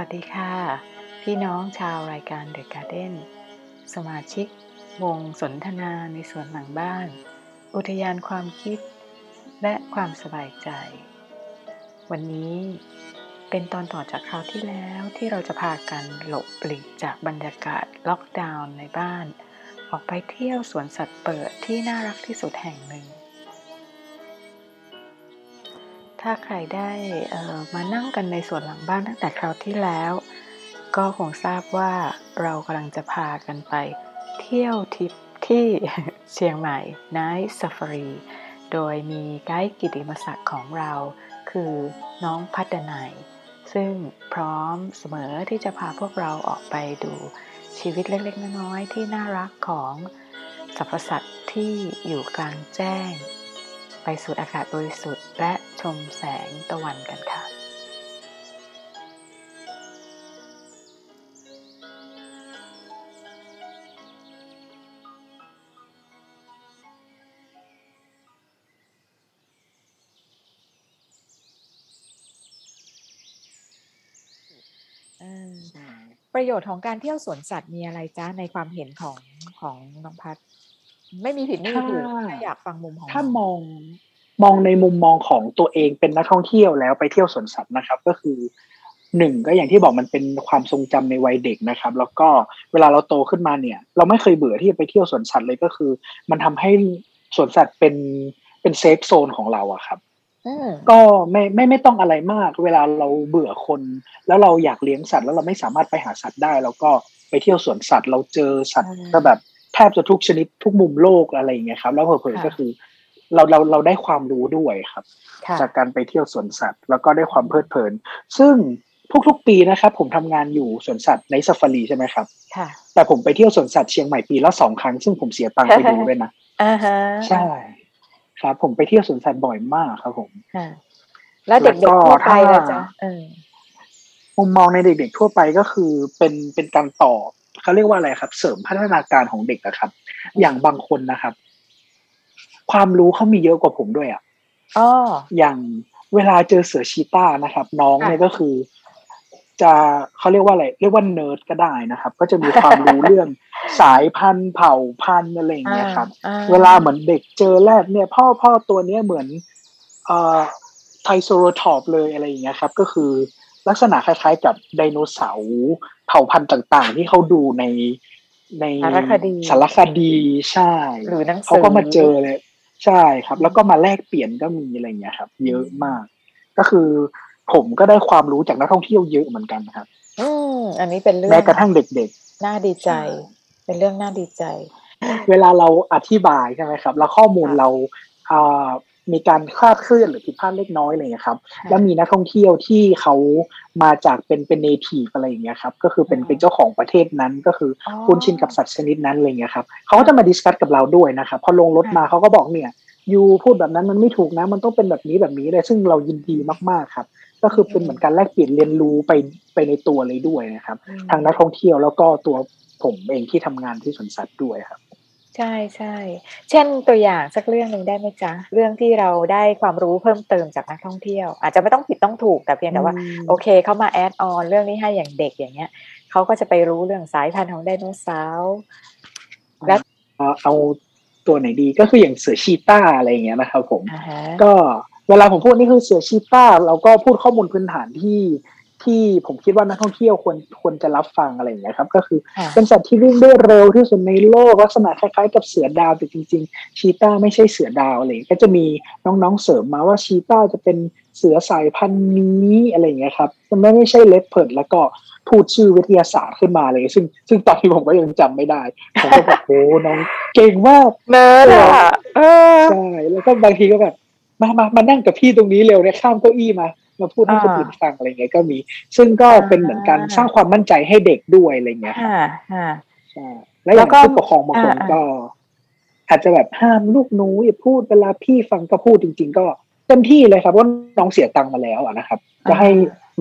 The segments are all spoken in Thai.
วัสดีค่ะ พี่น้องชาวรายการ The Garden สมาชิก วงสนทนาในสวนหลังบ้าน อุทยานความคิด และความสบายใจ วันนี้เป็นตอนต่อจากคราวที่แล้วที่เราจะพากันหลบปลีกจากบรรยากาศล็อกดาวน์ในบ้าน ออกไปเที่ยวสวนสัตว์เปิดที่น่ารักที่สุดแห่งหนึ่ง ถ้าใครได้มานั่งกันในสวนหลังบ้านตั้งแต่คราวที่แล้ว ก็คงทราบว่าเรากำลังจะพากันไป เที่ยวทริปที่เชียงใหม่ Night Safari โดยมีไกด์กิติมศักดิ์ของเรา คือน้องพัฒนัยซึ่งพร้อมเสมอที่จะพาพวกเราออกไปดูชีวิตเล็กๆน้อยๆที่น่ารักของสรรพสัตว์ที่อยู่กลางแจ้ง ไปสูดอากาศบริสุทธิ์ และชมแสงตะวันกันค่ะประโยชน์ของการเที่ยวสวนสัตว์มีอะไรจ้าในความเห็นของของน้องพัด ไม่มีผิดไม่มีถูกถ้าแค่อยากฟังมุมของถ้าน้องมองมองในมุมมองของตัวเองเป็นนักท่องเที่ยวแล้วไปเที่ยวสวนสัตว์นะครับ ก็คือหนึ่งก็อย่างที่บอกมันเป็นความทรงจำในวัยเด็กนะครับ แล้วก็เวลาเราโตขึ้นมาเนี่ย เราไม่เคยเบื่อที่จะไปเที่ยวสวนสัตว์เลยก็คือ มันทำให้สวนสัตว์เป็นเป็น safe zone ของเราอะครับอืมก็ไม่ไม่ไม่ต้องอะไรมาก เวลาเราเบื่อคน แล้วเราอยากเลี้ยงสัตว์แล้วเราไม่สามารถไปหาสัตว์ได้ แล้วก็ไปเที่ยวสวนสัตว์ เราเจอสัตว์ก็แบบ แทบจะทุกชนิดทุกมุมโลกอะไรอย่างเงี้ยครับ แล้วเผลอๆก็คือเราเราเราได้ความรู้ด้วยครับค่ะจากการไปเที่ยวสวนสัตว์ แล้วก็ได้ความเพลิดเพลิน ซึ่งทุกๆปีนะครับ ผมทำงานอยู่สวนสัตว์ในซาฟารีใช่ไหมครับค่ะแต่ผมไปเที่ยวสวนสัตว์เชียงใหม่ปีละสองครั้ง ซึ่งผมเสียตังค์ไปดูด้วยนะอ่าฮะใช่ครับ ผมไปเที่ยวสวนสัตว์บ่อยมากครับ ผมค่ะแล้วเด็กแล้วๆก็ทั่วไปถ้าล่ะจ๊ะเออมุมมองในเด็ก ๆ ทั่วไปก็คือเป็นเป็นการต่อ เขาเรียกว่าอะไรครับ เสริมพัฒนาการของเด็กนะครับ อย่างบางคนนะครับ ความรู้เขามีเยอะกว่าผมด้วยอะอ๋ออย่างเวลาเจอเสือชีต้านะครับ น้องค่ะเนี่ยก็คือ จะเขาเรียกว่าอะไรเรียกว่าเนิร์ดก็ได้นะครับ ก็จะมีความรู้เรื่องสายพันธุ์เผ่าพันธุ์อะไรอย่างเงี้ยครับอ่เวลาเหมือนเด็กเจอแรกเนี่ย พ่อพ่อตัวเนี้ยเหมือน เอ่อไทโซโรทอปเลยอะไรอย่างเงี้ยครับ ก็คือ ลักษณะคล้ายๆ กับไดโนเสาร์เผ่าพันธุ์ต่างๆ ที่เขาดูในในสารคดีสารคดีใช่หรือหนังสือเขาก็มาเจอเลยใช่ครับ แล้วก็มาแลกเปลี่ยนก็มีอะไรอย่างเงี้ยครับ เยอะมาก ก็คือผมก็ได้ความรู้จากนักท่องเที่ยวเยอะเหมือนกันครับ อืมอันนี้เป็นเรื่องแม้กระทั่งเด็กน่าดีใจใช่เป็นเรื่องน่าดีใจๆเวลาเราอธิบายใช่ไหมครับ แล้วข้อมูลค่ะเราอ่า มีการคลาดเคลื่อนหรือผิดพลาดเล็กน้อยอะไรอย่างเงี้ยครับค่ะแล้วมีนักท่องเที่ยวที่เขามาจากเป็นเป็น native อะไรอย่างเงี้ยครับ ก็คือเป็นอ๋อเป็นเจ้าของประเทศนั้นก็คือออคุ้นชินกับสัตว์ชนิดนั้นอะไรอย่างเงี้ยครับเขาก็จะมา discuss กับเราด้วยนะครับพอลงรถมาเขาก็บอกเนี่ย you พูดแบบนั้นมันไม่ถูกนะ มันต้องเป็นแบบนี้แบบนี้เลยซึ่งเรายินดีมากๆครับ ก็คือเป็นเหมือนการแลกเปลี่ยนเรียนรู้ไปไปในตัวเลยด้วยนะครับอืมทางนักท่องเที่ยวแล้วก็ตัวผมเองที่ทำงานที่สวนสัตว์ด้วยครับ ใช่ใช่เช่น ตัวอย่างสักเรื่องหนึ่งได้ไหมจ๊ะ เรื่องที่เราได้ความรู้เพิ่มเติมจากนักท่องเที่ยว อาจจะไม่ต้องผิดต้องถูก แต่เพียงแต่ว่าอืมโอเค เขามาแอดออนเรื่องนี้ให้ อย่างเด็ก อย่างเงี้ย เขาก็จะไปรู้เรื่องสายพันธุ์ของไดโนเสาร์แล้วเอาเอาตัวไหนดี ก็คืออย่างเสือชีต้า อะไรอย่างเงี้ยนะครับผมอ่าฮะ ก็เวลาผมพูดนี่คือเสือชีต้า เราก็พูดข้อมูลพื้นฐานที่ ที่ผมคิดว่านักท่องเที่ยวควรควรจะรับฟังอะไรอย่างเงี้ยครับ ก็คือค่ะเป็นสัตว์ที่วิ่งได้เร็วที่สุดในโลกลักษณะคล้ายๆกับเสือดาวแต่จริง ๆ ชีต้าไม่ใช่เสือดาวอะไรอย่างเงี้ยก็จะมีน้องๆเสริมมาว่าชีต้าจะเป็นเสือสายพันธุ์นี้อะไรอย่างเงี้ยครับมันไม่ไม่ใช่ leopard แล้วก็พูดชื่อวิทยาศาสตร์ขึ้นมาเลย ซึ่งซึ่งตอนที่ผมก็ยังจำไม่ได้ผมก็แบบโอ้น้องเก่งมากเนิร์ดอะเออใช่แล้วก็บางทีก็แบบมามามานั่งกับพี่ตรงนี้เร็วเนี่ยข้ามเก้าอี้มา มาพูดให้คนอ่าอื่นฟังอะไรเงี้ยก็มี ซึ่งก็เป็นเหมือนการอ่าสร้างความมั่นใจให้เด็กด้วยอะไรเงี้ยครับค่ะค่ะใช่แล้วอแล้ย่าวงก็ผู้ปกครองบางคนอ่าก็ อาจจะแบบห้ามลูกหนูอย่าพูดเวลาพี่ฟังก็พูดจริง ๆ ก็เต็มที่เลยครับว่าน้องเสียตังค์มาแล้วอะนะครับจะให้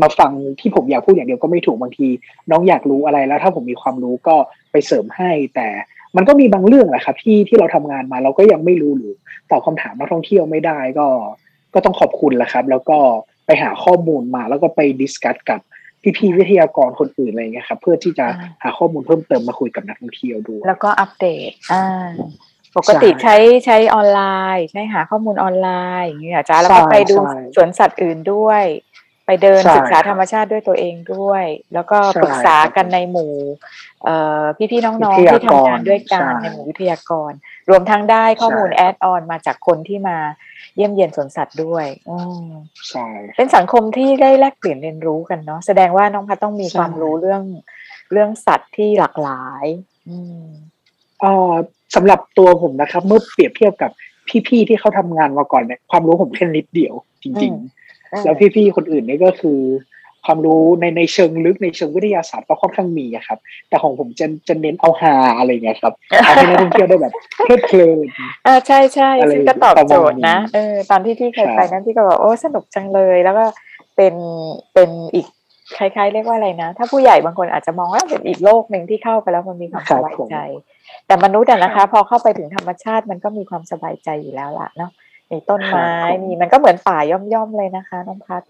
มาฟังที่ผมอยากพูดอย่างเดียวก็ไม่ถูกบางที น้องอยากรู้อะไรแล้ว ถ้าผมมีความรู้ก็ไปเสริมให้ แต่มันก็มีบางเรื่องแหละครับที่ที่เราทำงานมาเราก็ยังไม่รู้หรือตอบคำถามนักท่องเที่ยวไม่ได้ก็ ก็ต้องขอบคุณแหละครับ แล้วก็ ไปหาข้อมูลมาแล้วก็ไปดิสคัสกับพี่ๆวิทยากรคนอื่นอะไรเงี้ยครับเพื่อที่จะอ่าหาข้อมูลเพิ่มเติมมาคุยกับนักท่องเที่ยวด้วยแล้วก็อัปเดตอ่าปกติใช้ใช้ออนไลน์ ใช้หาข้อมูลออนไลน์อย่างเงี้ยจ้าแล้วก็ใช่ไปดูใช่สวนสัตว์อื่นด้วย ไปเดินใช่ศึกษาธรรมชาติด้วยตัวเองด้วย แล้วก็ใช่ปรึกษาครับกันในหมู่เอ่อพี่ๆน้องๆวิทยาที่ทำงานด้วยกันใช่ในหมู่วิทยากร รวมทั้งได้ข้อมูลใช่ add-on มาจากคนที่มาเยี่ยมเยียนสวนสัตว์ด้วยอืมใช่เป็นสังคมที่ได้แลกเปลี่ยนเรียนรู้กันเนาะแสดงว่าน้องพัดต้องมีใช่ความรู้เรื่องเรื่องสัตว์ที่หลากหลาย อืมเอ่อสำหรับตัวผมนะครับ เมื่อเปรียบเทียบกับพี่ๆที่เขาทำงานมาก่อนเนี่ยความรู้ผมแค่นิดเดียว จริง ๆ แล้วพี่ๆคนอื่นนี่ก็คือ ความรู้ในในเชิงลึกในเชิงวิทยาศาสตร์ก็ค่อนข้างมีอะครับ แต่ของผมจะจะเน้นเอาฮาอะไรเงี้ยครับทำให้นักท่องเที่ยวได้แบบเพลิดเพลินเออใช่ใช่อะไรซึ่งก็ตอบโจทย์นะประมาณนี้เออตอนที่พี่เคยใช่ไปนั้นพี่ก็บอกโอ้สนุกจังเลยแล้วก็เป็นเป็นอีกคล้ายๆเรียกว่าอะไรนะ ถ้าผู้ใหญ่บางคนอาจจะมองว่าเป็นอีกโลกหนึ่งที่เข้าไปแล้วมันมีความครัสบบายผมใจ แต่มนุษย์อะนะครัคะบพอเข้าไปถึงธรรมชาติมันก็มีความสบายใจอยู่แล้วล่ะเนาะ มีต้นไม้ครับผมมีมันก็เหมือนป่าย่อมๆเลยนะคะน้องพัด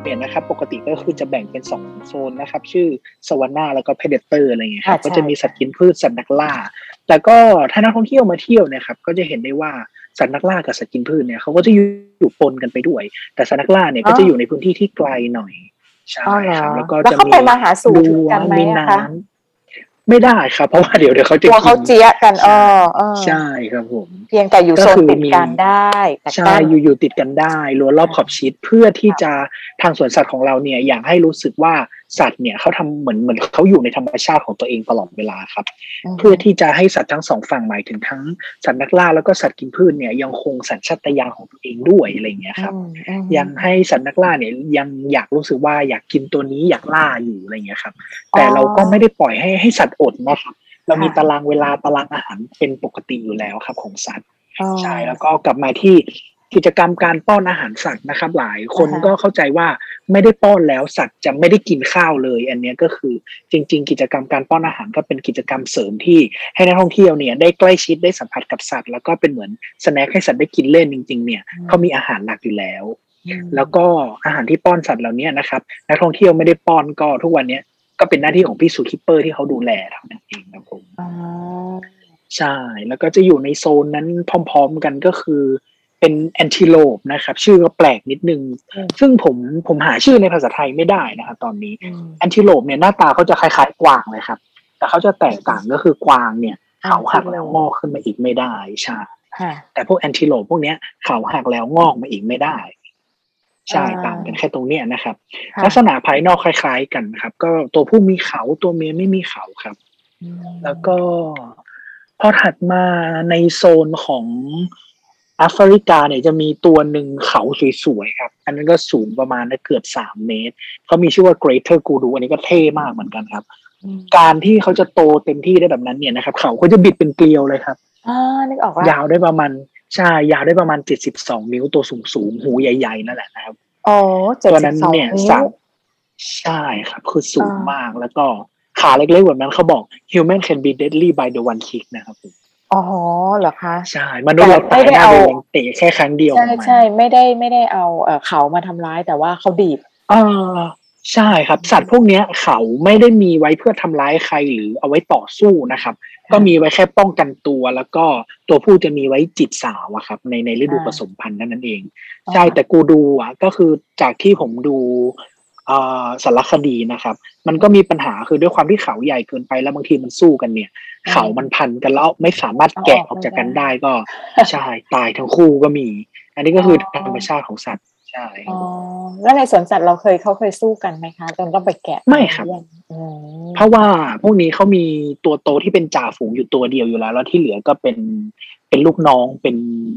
เปลี่ยนนะครับปกติก็คือจะแบ่งเป็นสองโซนนะครับ ชื่อสวาน่าแล้วก็เพเดเตอร์อะไรเงี้ยครับอ่าใช่ก็จะมีสัตว์กินพืชสัตว์นักล่าแต่ก็ถ้านักท่องเที่ยวมาเที่ยวเนะครับ ก็จะเห็นได้ว่า สัตว์นักล่ากับสัตว์กินพืชเนี่ยเขาก็จะอยู่อยู่ปนกันไปด้วย แต่สัตว์นักล่าเนี่ยก็จะอยู่ในพื้นที่ที่ไกลหน่อยใช่อ๋อเหรอครับแล้วก็แล้วจะเขามีไปมาหาสู่รั้กันไหมมีอะน้คะำไม่ได้ครับ เพราะว่าเดี๋ยวเดี๋ยวเขากจะลัวเขากินเจี๊ยะกันเออเออใช่ครับผม เพียงแต่อยู่ก็โซนคือติดมีกันได้แต่ใช่กั้นอยู่อยู่ติดกันได้รั้วรอบขอบชิดเพื่อที่จะทางสวนสัตว์ของเราเนี่ยอยากให้รู้สึกว่าสัตว์เนี่ยเขาทำเหมือนเหมือนเขาอยู่ในธรรมชาติของตัวเองตลอดเวลาครับ เพื่อที่จะให้สัตว์ทั้งสองฝั่งหมายถึงทั้งสัตว์นักล่าแล้วก็สัตว์กินพืชเนี่ยยังคงสัญชาตญาณของตัวเองด้วยอะไรอย่างเงี้ยครับอืมอืมยังให้สัตว์นักล่าเนี่ยยังอยากรู้สึกว่าอยากกินตัวนี้อยากล่าอยู่อะไรอย่างเงี้ยครับ แต่เราก็ไม่ได้ปล่อยให้ให้สัตว์อดนะครับ เรามีตารางเวลาตารางอาหารเป็นปกติอยู่แล้วครับของสัตว์อ๋อใช่แล้วก็กลับมาที่ กิจกรรมการป้อนอาหารสัตว์นะครับ หลายคนอ่าฮะก็เข้าใจว่าไม่ได้ป้อนแล้วสัตว์จะไม่ได้กินข้าวเลย อันเนี้ยก็คือจริง ๆ กิจกรรมการป้อนอาหารก็เป็นกิจกรรมเสริมที่ให้นักท่องเที่ยวเนี่ยได้ใกล้ชิดได้สัมผัสกับสัตว์ แล้วก็เป็นเหมือน snack ให้สัตว์ได้กินเล่นจริง ๆ เนี่ยเขามีอาหารหลักอยู่แล้วอืมแล้วก็อาหารที่ป้อนสัตว์เหล่านี้นะครับ นักท่องเที่ยวไม่ได้ป้อนก็ทุกวันเนี้ยก็เป็นหน้าที่ของพี่ zookeeper ที่เขาดูแลเท่านั้นเองครับผมอ๋อใช่แล้วก็จะอยู่ในโซนนั้นพร้อม ๆ กันก็คือ เป็น antelope นะครับ ชื่อก็แปลกนิดนึง ซึ่งผมผมหาชื่อในภาษาไทยไม่ได้นะครับตอนนี้อืมแอนติโลปเนี่ยหน้าตาเขาจะคล้ายๆกวางเลยครับ แต่เขาจะแตกต่างก็คือกวางเนี่ยเขาหักแล้วงอกขึ้นมาอีกไม่ได้ใช่ค่ะแต่พวกแอนติโลปพวกเนี้ยเขาหักแล้วงอกมาอีกไม่ได้ใช่อ่าต่างกันแค่ตรงเนี้ยนะครับค่ะลักษณะภายนอกคล้าย ๆ กันครับ ก็ตัวผู้มีเขาตัวเมียไม่มีเขาครับอืมแล้วก็พอถัดมาในโซนของ แอฟริกาเนี่ยจะมีตัวหนึ่งเขาสวยๆครับ อันนั้นก็สูงประมาณเกือบสามเมตร เขามีชื่อว่า Greater Kudu อันนี้ก็เท่มากเหมือนกันครับอืมการที่เขาจะโตเต็มที่ได้แบบนั้นเนี่ยนะครับ เขาเขาจะบิดเป็นเกลียวเลยครับอ่านึกออกว่ายาวได้ประมาณใช่ยาวได้ประมาณเจ็ดสิบสองนิ้วตัวสูงสูงๆหูใหญ่ๆนั่นแหละนะครับอ๋อเจ็ดตัวสินั้บนสองเนี่ยนิ้สาวมใช่ครับ คือสูงอ่ามมากแล้วก็ขาเล็กๆแบบนั้นเขาบอก human can be deadly by the one kick นะครับผม อ๋อเหรอคะใช่มนุษย์เราแต่ตายไม่ได้หน้าเอาเดียวเตะแค่ครั้งเดียวใช่ของมันใช่ไม่ได้ไม่ได้เอาเอ่อเขามาทำร้ายแต่ว่าเขาดีดอ่าใช่ครับ สัตว์พวกเนี้ย เขาไม่ได้มีไว้เพื่อทำร้ายใครหรือเอาไว้ต่อสู้นะครับ ก็มีไว้แค่ป้องกันตัว แล้วก็ตัวผู้จะมีไว้จิตสาวอะครับ ในในฤดูผสมพันธุ์นั่นนั่นเอง ใช่แต่กูดูอะก็คือจากที่ผมดูอ่า สารคดีนะครับ มันก็มีปัญหาคือด้วยความที่เขาใหญ่เกินไปแล้วบางทีมันสู้กันเนี่ยอ่าเขามันพันกันแล้วไม่สามารถแกะออกจากกันได้ก็ใช่ตายทั้งคู่ก็มี อันนี้ก็คือออธรรมชาติของสัตว์ใช่ครัอ๋อแล้วในสวนสัตว์เราเคยเขาเคยสู้กันไหมคะจนต้องไปแกะไม่ครับอืมเพราะว่าพวกนี้เขามีตัวโตที่เป็นจ่าฝูงอยู่ตัวเดียวอยู่แล้ว แล้วที่เหลือก็เป็นเป็นลูกน้องเป็น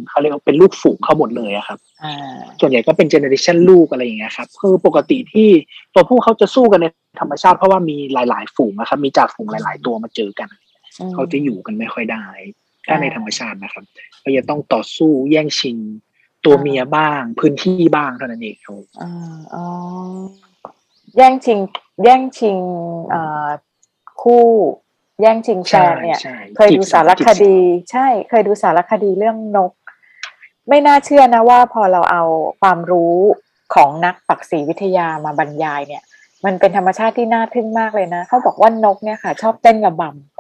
เขาเรียกว่าเป็นลูกฝูงเขาหมดเลยอะครับอ่าส่วนใหญ่ก็เป็น generation ลูกอะไรอย่างเงี้ยครับคือปกติที่ตัวผู้เขาจะสู้กันในธรรมชาติเพราะว่ามีหลาย ๆ ฝูงนะครับมีจ่าฝูงหลาย ๆ ตัวมาเจอกันมเขาจะอยู่กันไม่ค่อยได้ถ้าอ่าในธรรมชาตินะครับก็จะต้องต่อสู้แย่งชิง ตัวอ่าเมียบ้าง พื้นที่บ้างเท่านั้นเองครับอ่าอ๋อแย่งชิง แย่งชิงเอ่อคู่แย่งชิงแฟใช่นเนี่ยใช่เคยดูสารคดี ใช่ เคยดูสารคดีเรื่องนก ไม่น่าเชื่อนะว่าพอเราเอาความรู้ของนักปักษีวิทยามาบรรยายเนี่ย มันเป็นธรรมชาติที่น่าทึ่งมากเลยนะ เขาบอกว่านกเนี่ยค่ะ ชอบเต้นระบำ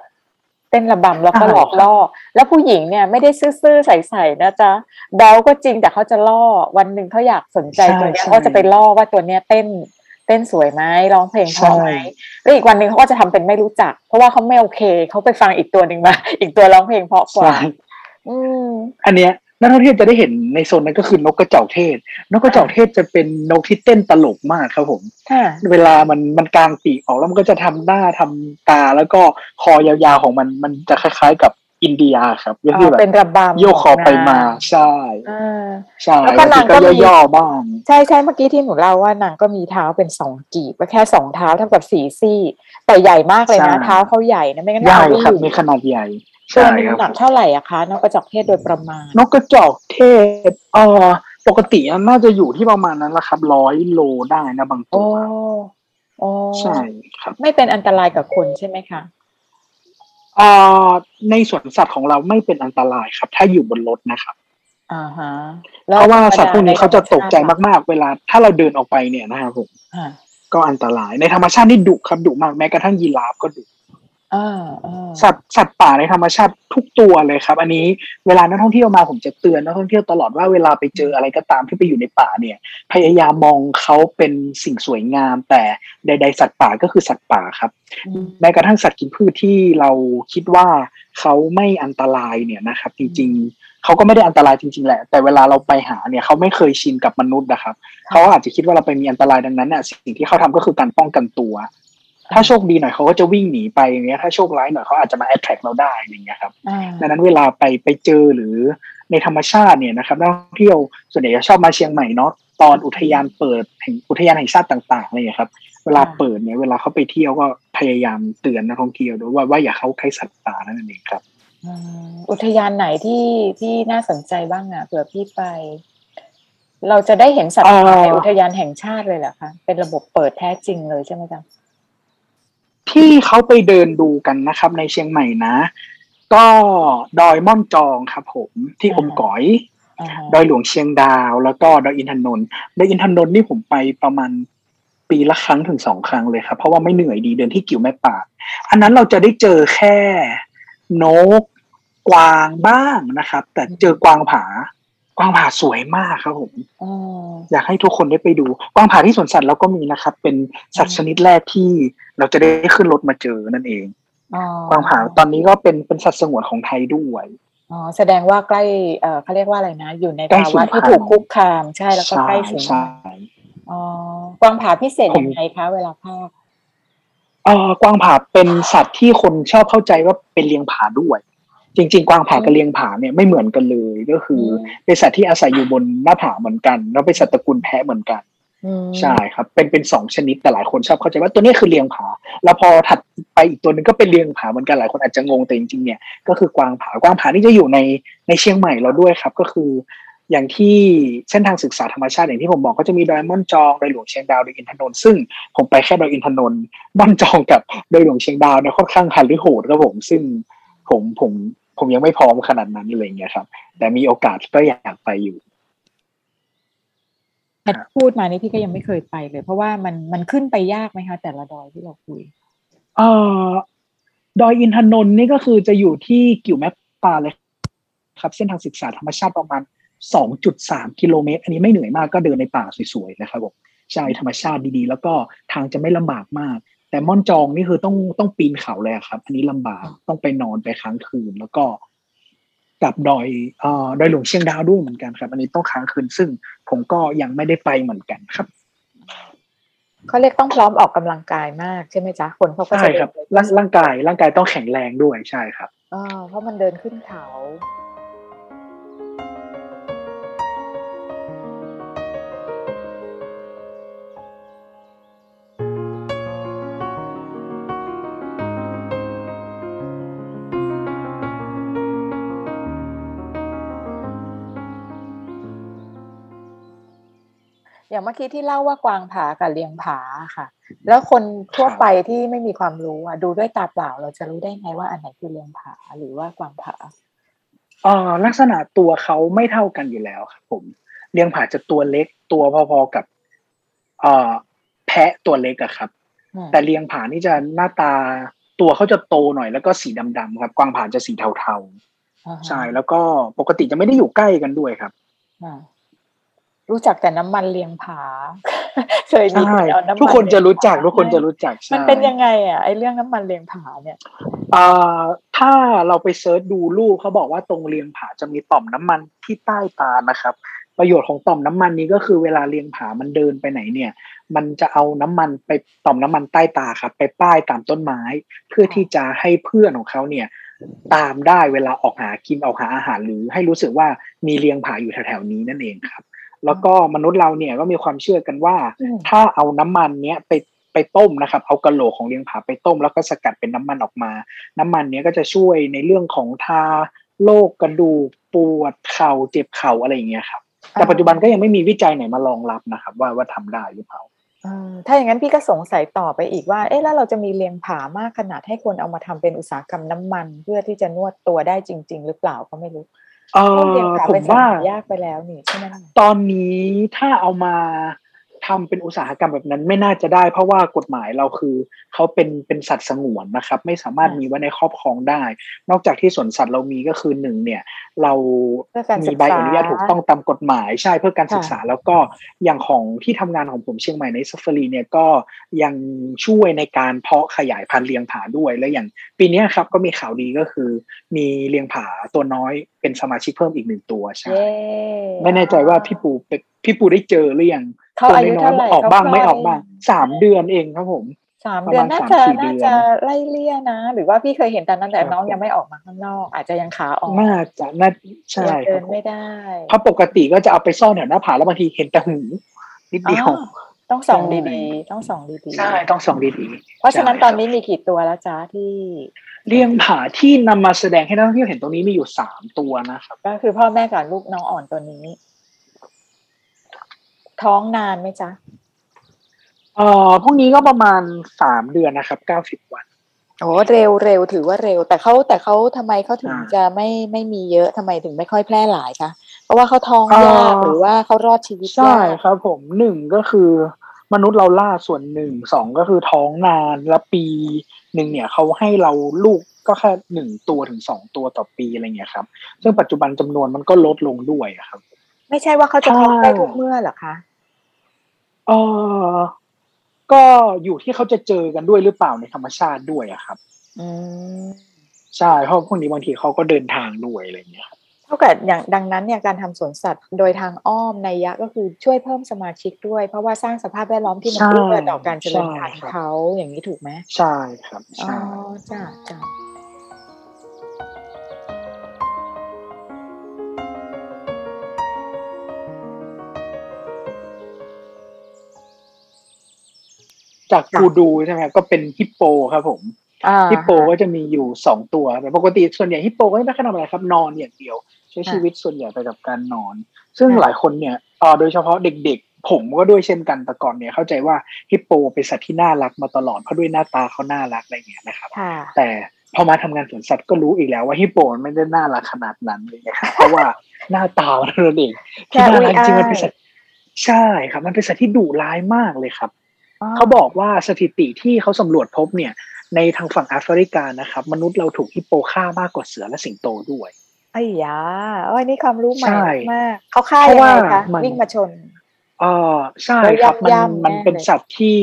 เต้นระบำแล้วก็หลอกล่อ แล้วผู้หญิงเนี่ยไม่ได้ซื่อๆใสๆนะจ๊ะแบลก็จริงแต่เขาจะล่อวันหนึ่งเขาอยากสนใจตัวเนี้ยเขาก็จะไปล่อว่าตัวเนี้ยเต้นเต้นสวยไหมร้องเพลงเพราะไหมแล้วอีกวันหนึ่งเขาก็จะทำเป็นไม่รู้จัก เพราะว่าเขาไม่โอเคเขาไปฟังอีกตัวหนึ่งมา อีกตัวร้องเพลงเพราะกว่าใช่อืมอันเนี้ย นักท่องเที่ยวจะได้เห็นในโซนนั้นก็คือนกกระจอกเทศ นกกระจอกเทศจะเป็นนกที่เต้นตลกมากครับผมค่ะเวลามันมันกลางปีกออกแล้วมันก็จะทำหน้าทำตาแล้วก็คอยาวๆของมันมันจะคล้ายๆกับอินเดียครับก็คืออ๋อแบบเป็นระบำโยกคอไปมาของนใช่งอ่าใช่แล้วก็บางทีนางก็ก็มีย่อๆบ้าง ใช่ใช่เมื่อกี้ที่หนูเล่าว่านางก็มีเท้าเป็นสองกีบแค่สองเท้าเท่ากับสี่ซี่ แต่ใหญ่มากเลยนะใช่เท้าเขาใหญ่นะไม่งั้นใหญ่เอาไม่ครับอยู่มีขนาดใหญ่ ตัวใช่หนึงครับหนักเท่าไหร่อะคะนกกระจอกเทศโดยประมาณ นกกระจอกเทศเอ่อปกติน่าจะอยู่ที่ประมาณนั้นแหละครับร้อยโลได้นะบางตัโอ้วโอ้ใช่ครับ ไม่เป็นอันตรายกับคนใช่ไหมคะเอ่อในสวนสัตว์ของเราไม่เป็นอันตรายครับ ถ้าอยู่บนรถนะครับอ่าฮะเพราะว่าสัตว์พวกนี้เขาจะตกใจมากมากๆเวลา ถ้าเราเดินออกไปเนี่ยนะครับผมอ่าก็อันตรายในธรรมชาตินี่ดุครับดุมากแม้กระทั่งยีราฟก็ดุอ่าอ่า สัตว์สัตว์ป่าในธรรมชาติทุกตัวเลยครับ อันนี้เวลานักท่องเที่ยวมาผมจะเตือนนักท่องเที่ยวตลอดว่าเวลาไปเจออะไรก็ตามที่ไปอยู่ในป่าเนี่ย พยายามมองเขาเป็นสิ่งสวยงาม แต่ใด ๆ สัตว์ป่าก็คือสัตว์ป่าครับอืมแม้กระทั่งสัตว์กินพืชที่เราคิดว่าเขาไม่อันตรายเนี่ยนะครับจริงๆเขาก็ไม่ได้อันตรายจริง ๆ แหละ แต่เวลาเราไปหาเนี่ยเขาไม่เคยชินกับมนุษย์นะครับเขาอาจจะคิดว่าเราไปมีอันตรายดังนั้นเนี่ยสิ่งที่เขาทำก็คือการป้องกันตัว ถ้าโชคดีหน่อยเขาก็จะวิ่งหนีไปอย่างเงี้ยถ้าโชคร้ายหน่อยเขาอาจจะมา attract เราได้อย่างเงี้ยครับอ่าดังนั้นเวลาไปไปเจอหรือในธรรมชาติเนี่ยนะครับนักท่องเที่ยวส่วนใหญ่จะชอบมาเชียงใหม่เนาะตอนอุทยานเปิดแห่งอุทยานแห่งชาติต่างๆอะไรอย่างเงี้ยครับ เวลาเปิดเนี่ยเวลาเขาไปเที่ยวก็พยายามเตือนนักท่องเที่ยวด้วยว่าว่าอย่าเข้าใกล้สัตว์ป่านั่นเองครับอืมอุทยานไหนที่ที่น่าสนใจบ้างอะเผื่อพี่ไป เราจะได้เห็นสัตว์ป่าในเอ่ออุทยานแห่งชาติเลยเหรอคะเป็นระบบเปิดแท้จริงเลยใช่ไหมจ๊ะ ที่เขาไปเดินดูกันนะครับ ในเชียงใหม่นะ ก็ดอยม่อนจองครับ ผมที่อมก๋อยอ่าฮะดอยหลวงเชียงดาว แล้วก็ดอยอินทนนท์ดอยอินทนนท์นี่ผมไปประมาณปีละครั้งถึงสองครั้งเลยครับ เพราะว่าไม่เหนื่อยดีเดินที่กิ่วแม่ป่าดอันนั้นเราจะได้เจอแค่นกกวางบ้างนะครับ แต่เจอกวางผา กวางผาสวยมากครับผมอืมอยากให้ทุกคนได้ไปดู กวางผาที่สวนสัตว์เราก็มีนะครับ เป็นสัตว์ชนิดแรกที่เราจะได้ขึ้นรถมาเจอนั่นเองอ๋อกวางผาตอนนี้ก็เป็นเป็นสัตว์สงวนของไทยด้วยอ๋อแสดงว่าใกล้เอ่อเขาเรียกว่าอะไรนะ อยู่ในใกล้ภาสูวะญพัที่นธุ์ถูกคุกคามใช่แล้วก็ใช่ใกล้สูญใช่พันธุ์อ๋อกวางผาพิเศษผมยังไงคะเวลาภาคเอ่อกวางผาเป็นสัตว์ที่คนชอบเข้าใจว่าเป็นเลี้ยงผาด้วย จริง ๆ กวางผากับเลี้ยงผาเนี่ยไม่เหมือนกันเลยก็คืออเป็นสัตว์ที่อาศัยอยู่บนหน้าผาเหมือนกัน แล้วเป็นสัตว์ตระกูลแพะเหมือนกันอืมใช่ครับ เป็นเป็นสองชนิดแต่หลายคนชอบเข้าใจว่าตัวนี้คือเลี้ยงผา แล้วพอถัดไปอีกตัวหนึ่งก็เป็นเลี้ยงผาเหมือนกันหลายคนอาจจะงงแต่จริงๆเนี่ยก็คือกวางผากวางผานี่จะอยู่ในในเชียงใหม่เราด้วยครับ ก็คือ อย่างที่เส้นทางศึกษาธรรมชาติอย่างที่ผมบอกก็จะมีดอยม่อนจองดอยหลวงเชียงดาวดอยอินทนนท์ซึ่งผมไปแค่ดอยอินทนนท์ม่อนจองกับดอยหลวงเชียงดาวเนี่ยค่อนข้างหันหรือโหดครับผมซึ่งผมผม ผมยังไม่พร้อมขนาดนั้นอะไรอย่างเงี้ยครับ แต่มีโอกาสก็อยากไปอยู่แต่พูดมานี่พี่ก็ยังไม่เคยไปเลย เพราะว่ามันมันขึ้นไปยากไหมคะ แต่ละดอยที่เราคุยเอ่อดอยอินทนนท์นี่ก็คือจะอยู่ที่กิ่วแม่ปลาเลยครับ เส้นทางศึกษาธรรมชาติประมาณ2.3กิโลเมตร อันนี้ไม่เหนื่อยมากก็เดินในป่าสวยๆนะครับผมใช่ธรรมชาติดีๆ แล้วก็ทางจะไม่ลำบากมาก แต่ม่อนจองนี่คือต้องต้องปีนเขาเลยอะครับ อันนี้ลำบากต้องไปนอนไปค้างคืน แล้วก็กับดอยเอ่อดอยหลวงเชียงดาวด้วยเหมือนกันครับ อันนี้ต้องค้างคืนซึ่ง ผมก็ยังไม่ได้ไปเหมือนกันครับเขาเรียกต้องพร้อมออกกำลังกายมากใช่ไหมจ๊ะคนเขาก็ใช่จะครับเดินร่างร่างกายร่างกายต้องแข็งแรงด้วยใช่ครับอ่าเพราะมันเดินขึ้นเขา อย่างเมื่อกี้ที่เล่าว่ากวางผากับเลียงผาค่ะ แล้วคนทั่วครับไปที่ไม่มีความรู้อะดูด้วยตาเปล่า เราจะรู้ได้ไงว่าอันไหนคือเลียงผาหรือว่ากวางผาเอ่อลักษณะตัวเขาไม่เท่ากันอยู่แล้วครับผมเลี้ยงผาจะตัวเล็กตัวพอๆกับ เอ่อ แพะตัวเล็กอะครับอืมแต่เลียงผานี่จะหน้าตาตัวเขาจะโตหน่อยแล้วก็สีดำๆครับ กวางผาจะสีเทาอ่าๆฮะใช่แล้วก็ปกติจะไม่ได้อยู่ใกล้กันด้วยครับอ่า รู้จักแต่น้ำมันเลียงผาเคยมีใช่คนเอาน้ำมันทุกคนจะรู้จักเลียงผาทุกคนจะรู้จักมันใช่เป็นยังไงอะไอเรื่องน้ำมันเลียงผาเนี่ยอ่าถ้าเราไปเซิร์ชดูรูปเขาบอกว่าตรงเลียงผาจะมีต่อมน้ำมันที่ใต้ตานะครับ ประโยชน์ของต่อมน้ำมันนี้ก็คือเวลาเลียงผามันเดินไปไหนเนี่ย มันจะเอาน้ำมันไปต่อมน้ำมันใต้ตาครับ ไปป้ายตามต้นไม้ เพื่อที่จะให้เพื่อนของเขาเนี่ยตามได้เวลาออกหากินออกหาอาหารหรือให้รู้สึกว่ามีเลียงผาอยู่แถวๆนี้นั่นเองครับ แล้วก็มนุษย์เราเนี่ยก็มีความเชื่อกันว่าอืมถ้าเอาน้ำมันเนี้ยไปไปต้มนะครับ เอากระโหลกของเลียงผาไปต้ม แล้วก็สกัดเป็นน้ำมันออกมา น้ำมันเนี้ยก็จะช่วยในเรื่องของทาโรคกระดูกปวดเข่าเจ็บเข่าอะไรอย่างเงี้ยครับแต่ปัจจุบันก็ยังไม่มีวิจัยไหนมารองรับนะครับ ว่าว่าทำได้หรือเปล่าเออถ้าอย่างนั้นพี่ก็สงสัยต่อไปอีกว่า เอ๊ะแล้วเราจะมีเลียงผามากขนาดให้คนเอามาทำเป็นอุตสาหกรรมน้ำมัน เพื่อที่จะนวดตัวได้จริง ๆ หรือเปล่าก็ไม่รู้ เอเพราะเลียงอผาผเป็นมสิ่งว่าหายากไปแล้วนี่ใช่ไหมล่ะตอนนี้ถ้าเอามา ทำเป็นอุตสาหกรรมแบบนั้นไม่น่าจะได้ เพราะว่ากฎหมายเราคือเขาเป็นเป็นสัตว์สงวนนะครับ ไม่สามารถมีไว้ในครอบครองได้ นอกจากที่สวนสัตว์เรามีก็คือหนึ่งเนี่ย เราเพื่อการศึมีกใบษาอนุญาตถูกต้องตามกฎหมายใช่เพื่อการค่ะศึกษา แล้วก็อย่างของที่ทำงานของผมเชียงใหม่ในซัฟฟารีเนี่ยก็ยังช่วยในการเพาะขยายพันธุ์เลี้ยงผาด้วยและอย่างปีเนี้ยครับก็มีข่าวดีก็คือ มีเลี้ยงผาตัวน้อยเป็นสมาชิกเพิ่มอีกหนึ่งตัวใช่เย้ไม่แน่ใจว่าพี่ปูเป็นพี่ปูได้เจอหรือยัง เขาตัวอายุน้อเท่ายไหร่ๆออกบ้างเขไม่ออกคลบ้างสามเดือนเองครับผมสามประเดือนมาณน่าสามจะสี่เดืน่าอนจะไล่เลี่ยนะ หรือว่าพี่เคยเห็นตอนนั้นแต่ครับน้องผมยังไม่ออกมาข้างนอก อาจจะยังขาอ่อนน่าจะน่าใช่ยังคเดิรับนผมไม่ได้เพราะปกติก็จะเอาไปซ่อนแถวหน้าผาแล้วบางทีเห็นแต่หูนิดเดียวอ๋อต้องส่องใช่ดีๆ ต้องส่องดีๆใช่ต้องส่องดีๆ เพราะฉะนั้นใช่ตอนครับนี้มีกี่ตัวแล้วจ้าที่เลี้ยงผาที่นำมาแสดงให้นักท่องเที่ยวเห็นตรงนี้มีอยู่สามตัวนะครับก็คือพ่อแม่กับลูกน้องอ่อนตัวนี้ ท้องนานไหมจ๊ะเอ่อพวกนี้ก็ประมาณสามเดือนนะครับเก้าสิบวันโอ้เร็วเร็วถือว่าเร็ว แต่เขาแต่เขาทำไมเขาถึงอ่าจะไม่ไม่มีเยอะทำไมถึงไม่ค่อยแพร่หลายคะเพราะว่าเขาท้องเอ่อยากหรือว่าเขารอดชีวิตใช่ยากครับ ผมหนึ่งก็คือ มนุษย์เราล่าส่วนหนึ่งสองก็คือท้องนานแล้วปีหนึ่งเนี่ยเขาให้เราลูกก็แค่หนึ่งตัวถึงสองตัวต่อปีอะไรเงี้ยครับ ซึ่งปัจจุบันจำนวนมันก็ลดลงด้วยอะครับ ไม่ใช่ว่าเขาจะท้องอ่าได้ทุกเมื่อเหรอคะ เออก็อยู่ที่เขาจะเจอกันด้วยหรือเปล่าในธรรมชาติด้วยอะครับอืมใช่เพราะพวกนี้บางทีเขาก็เดินทางด้วยอะไรเงี้ยครับเท่ากับอย่างดังนั้นเนี่ยการทำสวนสัตว์โดยทางอ้อมในยยะก็คือช่วยเพิ่มสมาชิกด้วย เพราะว่าสร้างสภาพแวดล้อมที่มันใช่เอื้อต่อการเจริญพันธุ์ใช่ครับเขาอย่างนี้ถูกไหมใช่ครับอ๋อใช่จ้าจ้า จากกูดูใช่ไหมก็เป็นฮิปโปครับผมอ่าฮิปโปก็จะมีอยู่สองตัวแต่ปกติส่วนใหญ่ฮิปโปก็ไม่ได้ทำอะไรครับ นอนอย่างเดียว ใช้ชีวิตส่วนใหญ่ไปกับการนอน ซึ่งหลายคนเนี่ยเอ่อโดยเฉพาะเด็กๆ ผมก็ด้วยเช่นกันแต่ก่อนเนี่ยเข้าใจว่าฮิปโปเป็นสัตว์ที่น่ารักมาตลอดเพราะด้วยหน้าตาเขาน่ารักอะไรอย่างเงี้ยนะครับค่ะแต่พอมาทำงานสวนสัตว์ก็รู้อีกแล้วว่าฮิปโปมันไม่ได้น่ารักขนาดนั้นเลยนะครับเพราะว่าหน้าตามันนั่นเองที่น่ารักจริงๆมันเป็นสัตว์ใช่ครับ มันเป็นสัตว์ที่ดุร้ายมากเลยครับ เขาบอกว่าสถิติที่เขาสำรวจพบเนี่ย ในทางฝั่งแอฟริกานะครับ มนุษย์เราถูกฮิปโปฆ่ามากกว่าเสือและสิงโตด้วยไอ้ยาโอ้ยนี่ความรู้ใหม่ใช่มากเขาฆ่าเพยังราะไงว่าคะมันวิ่งมาชนเออใช่แล้วครับมันย่ำๆมันแน่เป็นเลยสัตว์ที่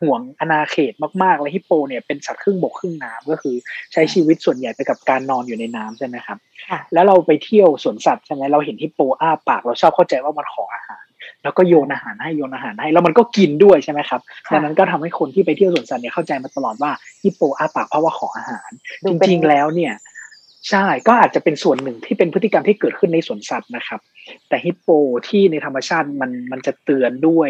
ห่วงอาณาเขตมากๆ และฮิปโปเนี่ยเป็นสัตว์ครึ่งบกครึ่งน้ำก็คือใช้ชีวิตส่วนใหญ่ไปกับการนอนอยู่ในน้ำใช่ไหมครับค่ะแล้วเราไปเที่ยวสวนสัตว์ใช่ไหมเราเห็นฮิปโปอ้าปากเราชอบเข้าใจว่ามันขออาหาร แล้วก็โยนอาหารให้โยนอาหารให้ แล้วมันก็กินด้วยใช่ไหมครับค่ะดังนั้นก็ทำให้คนที่ไปเที่ยวสวนสัตว์เนี่ยเข้าใจมาตลอดว่าฮิปโปอ้าปากเพราะว่าขออาหารดูเป็นจริงๆแล้วเนี่ยใช่ก็อาจจะเป็นส่วนหนึ่งที่เป็นพฤติกรรมที่เกิดขึ้นในสวนสัตว์นะครับ แต่ฮิปโปที่ในธรรมชาติมันมันจะเตือนด้วย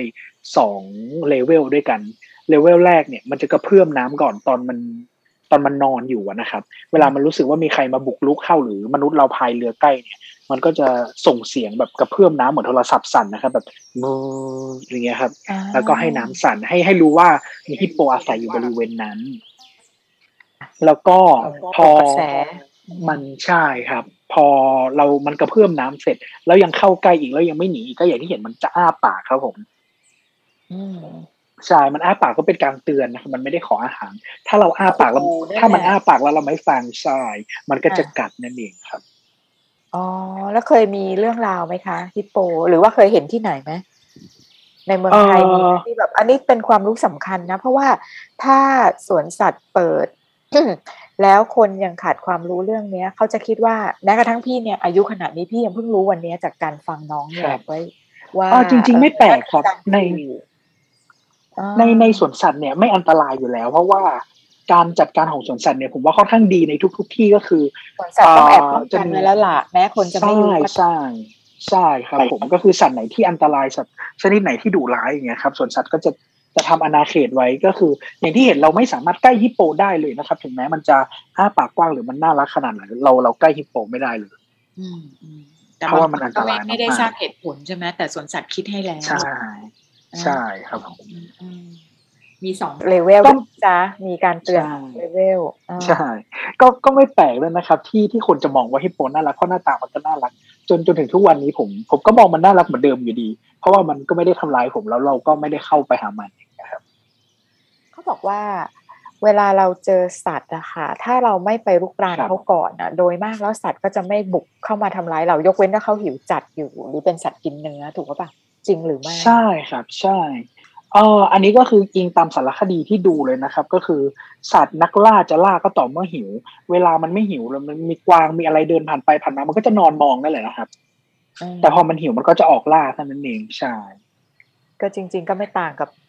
สองเลเวลด้วยกันเลเวลแรกเนี่ยมันจะกระเพื่อมน้ำก่อนตอนมัน ตอนมันนอนอยู่อะนะครับ เวลามันรู้สึกว่ามีใครมาบุกรุกเข้าหรือมนุษย์เราพายเรือใกล้เนี่ย มันก็จะส่งเสียงแบบกระเพื่อมน้ำเหมือนโทรศัพท์สั่นนะครับ แบบมืออย่างเงี้ยครับอ่าแล้วก็ให้น้ำสั่นให้ให้รู้ว่ามีฮิปโปอาศัยอยู่บริเวณนั้น แล้วก็พอกระแสมันใช่ครับ พอเรามันกระเพื่อมน้ำเสร็จ แล้วยังเข้าใกล้อีกแล้วยังไม่หนีอีกก็อย่างที่เห็นมันจะอ้าปากครับผม อืม ใช่มันอ้าปากก็เป็นการเตือนนะครับมันไม่ได้ขออาหาร ถ้าเราอ้าปากแล้วโอ้โหนั่นแหละถ้ามันอ้าปากแล้วเราไม่ฟังใช่มันก็จะอะกัดนั่นเองครับอ๋อแล้วเคยมีเรื่องราวไหมคะฮิปโป หรือว่าเคยเห็นที่ไหนไหมในเมืองไทยเอ่อมีไหมที่แบบ อันนี้เป็นความรู้สำคัญนะ เพราะว่าถ้าสวนสัตว์เปิด แล้วคนยังขาดความรู้เรื่องเนี้ยเขาจะคิดว่าแม้กระทั่งพี่เนี่ยอายุขนาดนี้พี่ยังเพิ่งรู้วันเนี้ยจากการฟังน้องเนี่ครัยบไว้ว่าอ๋อจริง ๆ ไม่แปลกครับการในอ่า ในในสวนสัตว์เนี่ยไม่อันตรายอยู่แล้ว เพราะว่าการจัดการของสวนสัตว์เนี่ยผมว่าค่อนข้างดีในทุก ๆ ที่ก็คือสวนสัตว์ต้องแอบป้องจะกันมีไว้แล้วล่ะแม้คนจะไม่ใช่รู้ก็ใช่ใช่ครับผมก็คือสัตว์ไหนที่อันตรายสัตว์ชนิดไหนที่ดุร้ายอย่างเงี้ยครับสวนสัตว์ก็จะจะทำอาณาเขตไว้ก็คือ อย่างที่เห็นเราไม่สามารถใกล้ฮิปโปได้เลยนะครับ ถึงแม้มันจะอ้าปากกว้างหรือมันน่ารักขนาดไหนเราเราใกล้ฮิปโปไม่ได้เลยอืมอืมแต่เพราะว่ามันอันตรายก็ไม่ไม่ได้มากๆทราบเหตุผลใช่ไหมแต่สวนสัตว์คิดให้แล้วใช่ ใช่ครับผมอืมอืมมีสองเลเวลก็จ้ะมีการเตือนใช่เลเวลอ่าใช่ ก็ก็ไม่แปลกเลยนะครับ ที่ที่คนจะมองว่าฮิปโปน่ารักเพราะหน้าตามันก็น่ารัก จนจนถึงทุกวันนี้ผม ผมก็มองมันน่ารักเหมือนเดิมอยู่ดี เพราะว่ามันก็ไม่ได้ทำร้ายผมแล้วเราก็ไม่ได้เข้าไปหามันนะครับเขาบอกว่าเวลาเราเจอสัตว์อะค่ะถ้าเราไม่ไปรุกรานครับเขาก่อนอะโดยมากแล้วสัตว์ก็จะไม่บุกเข้ามาทำร้ายเรายกเว้นถ้าเขาหิวจัดอยู่หรือเป็นสัตว์กินเนื้อถูกปะปะ จริงหรือไม่ ใช่ครับ ใช่เอออันนี้ก็คืออิงตามสารคดีที่ดูเลยนะครับ ก็คือสัตว์นักล่าจะล่าก็ต่อเมื่อหิว เวลามันไม่หิวแล้วมันมีกวางมีอะไรเดินผ่านไปผ่านมามันก็จะนอนมองนั่นแหละนะครับอืมแต่พอมันหิวมันก็จะออกล่าเท่านั้นเองใช่ก็จริง ๆ ก็ไม่ต่างกับเอ่อ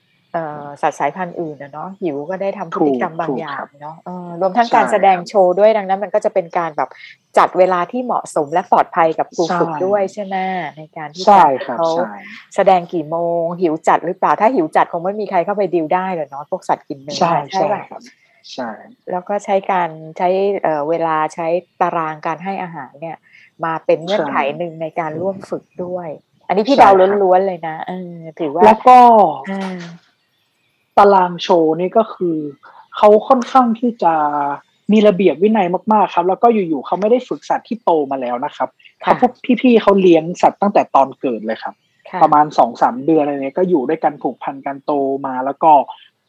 สัตว์สายพันธุ์อื่นนะเนาะหิวก็ได้ทำพฤติกรรมบางถูกอย่าครังบเนาะเออรวมทั้งการใช่แสดงครับโชว์ด้วยดังนั้น มันก็จะเป็นการแบบจัดเวลาที่เหมาะสมและปลอดภัยกับครูใช่ฝึกด้วยใช่ไหมในการที่ใช่จะครับเขาใช่แสดงกี่โมง หิวจัดหรือเปล่าถ้าหิวจัดคงไม่มีใครเข้าไปดิวได้หรอกเนาะพวกสัตว์กินเนื้อใช่ใช่ป่ะครับใช่แล้วก็ใช้การใช้เอ่อเวลาใช้ตารางการให้อาหารเนี่ย มาเป็นเงื่อนไขหนึ่งในการร่วมฝึกด้วย อันนี้พี่เดาล้วนๆเลยนะเออถือว่าแล้วก็อ่า ตารางโชว์นี่ก็คือเขาค่อนข้างที่จะมีระเบียบวินัยมากๆครับ แล้วก็อยู่ๆเขาไม่ได้ฝึกสัตว์ที่โตมาแล้วนะครับเขาพวกพี่ๆเขาเลี้ยงสัตว์ตั้งแต่ตอนเกิดเลยครับค่ะประมาณสองสามเดือนอะไรเนี้ยก็อยู่ด้วยกันผูกพันกันโตมาแล้วก็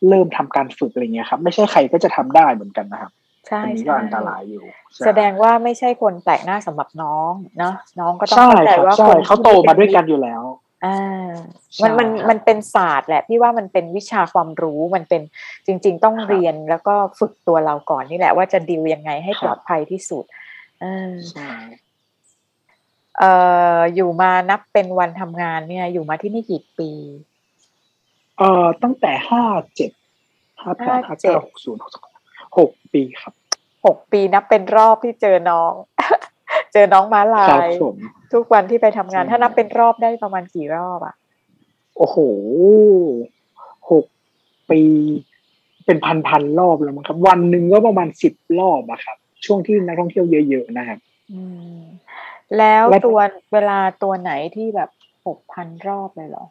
เริ่มทำการฝึกอะไรเงี้ยครับ ไม่ใช่ใครก็จะทำได้เหมือนกันนะครับใช่อันนี้ก็ใช่อันตรายอยู่ใช่แสดงว่าไม่ใช่คนแปลกหน้าสำหรับน้องเนาะน้องก็ต้องใช่เข้าใจครับว่าใช่คนเขาโตมาด้วยกันอยู่แล้ว อ่าใช่มันมันครับมันเป็นศาสตร์แหละพี่ว่ามันเป็นวิชาความรู้มันเป็นจริง ๆ ต้องครับเรียนแล้วก็ฝึกตัวเราก่อนนี่แหละว่าจะดิวยังไงให้ครับปลอดภัยที่สุดเออใช่เอ่ออยู่มานับเป็นวันทำงานเนี่ย อยู่มาที่นี่กี่ปีเอ่อตั้งแต่ห้าเจ็ดห้าแปดห้าเก้าหกศูนย์หกปีครับหกปีนับเป็นรอบที่เจอน้อง เจอน้องม้าลาครับยผมทุกวันที่ไปทำงานใช่ถ้านับเป็นรอบได้ประมาณกี่รอบอะ โอ้โหหกปี เป็นพันพันๆรอบแล้วมั้งครับ วันหนึ่งก็ประมาณสิบรอบอะครับ ช่วงที่นักท่องเที่ยวเยอะๆนะครับอืมแล้วและตัวเวลาตัวไหนที่แบบหกพันรอบเลยเหรอ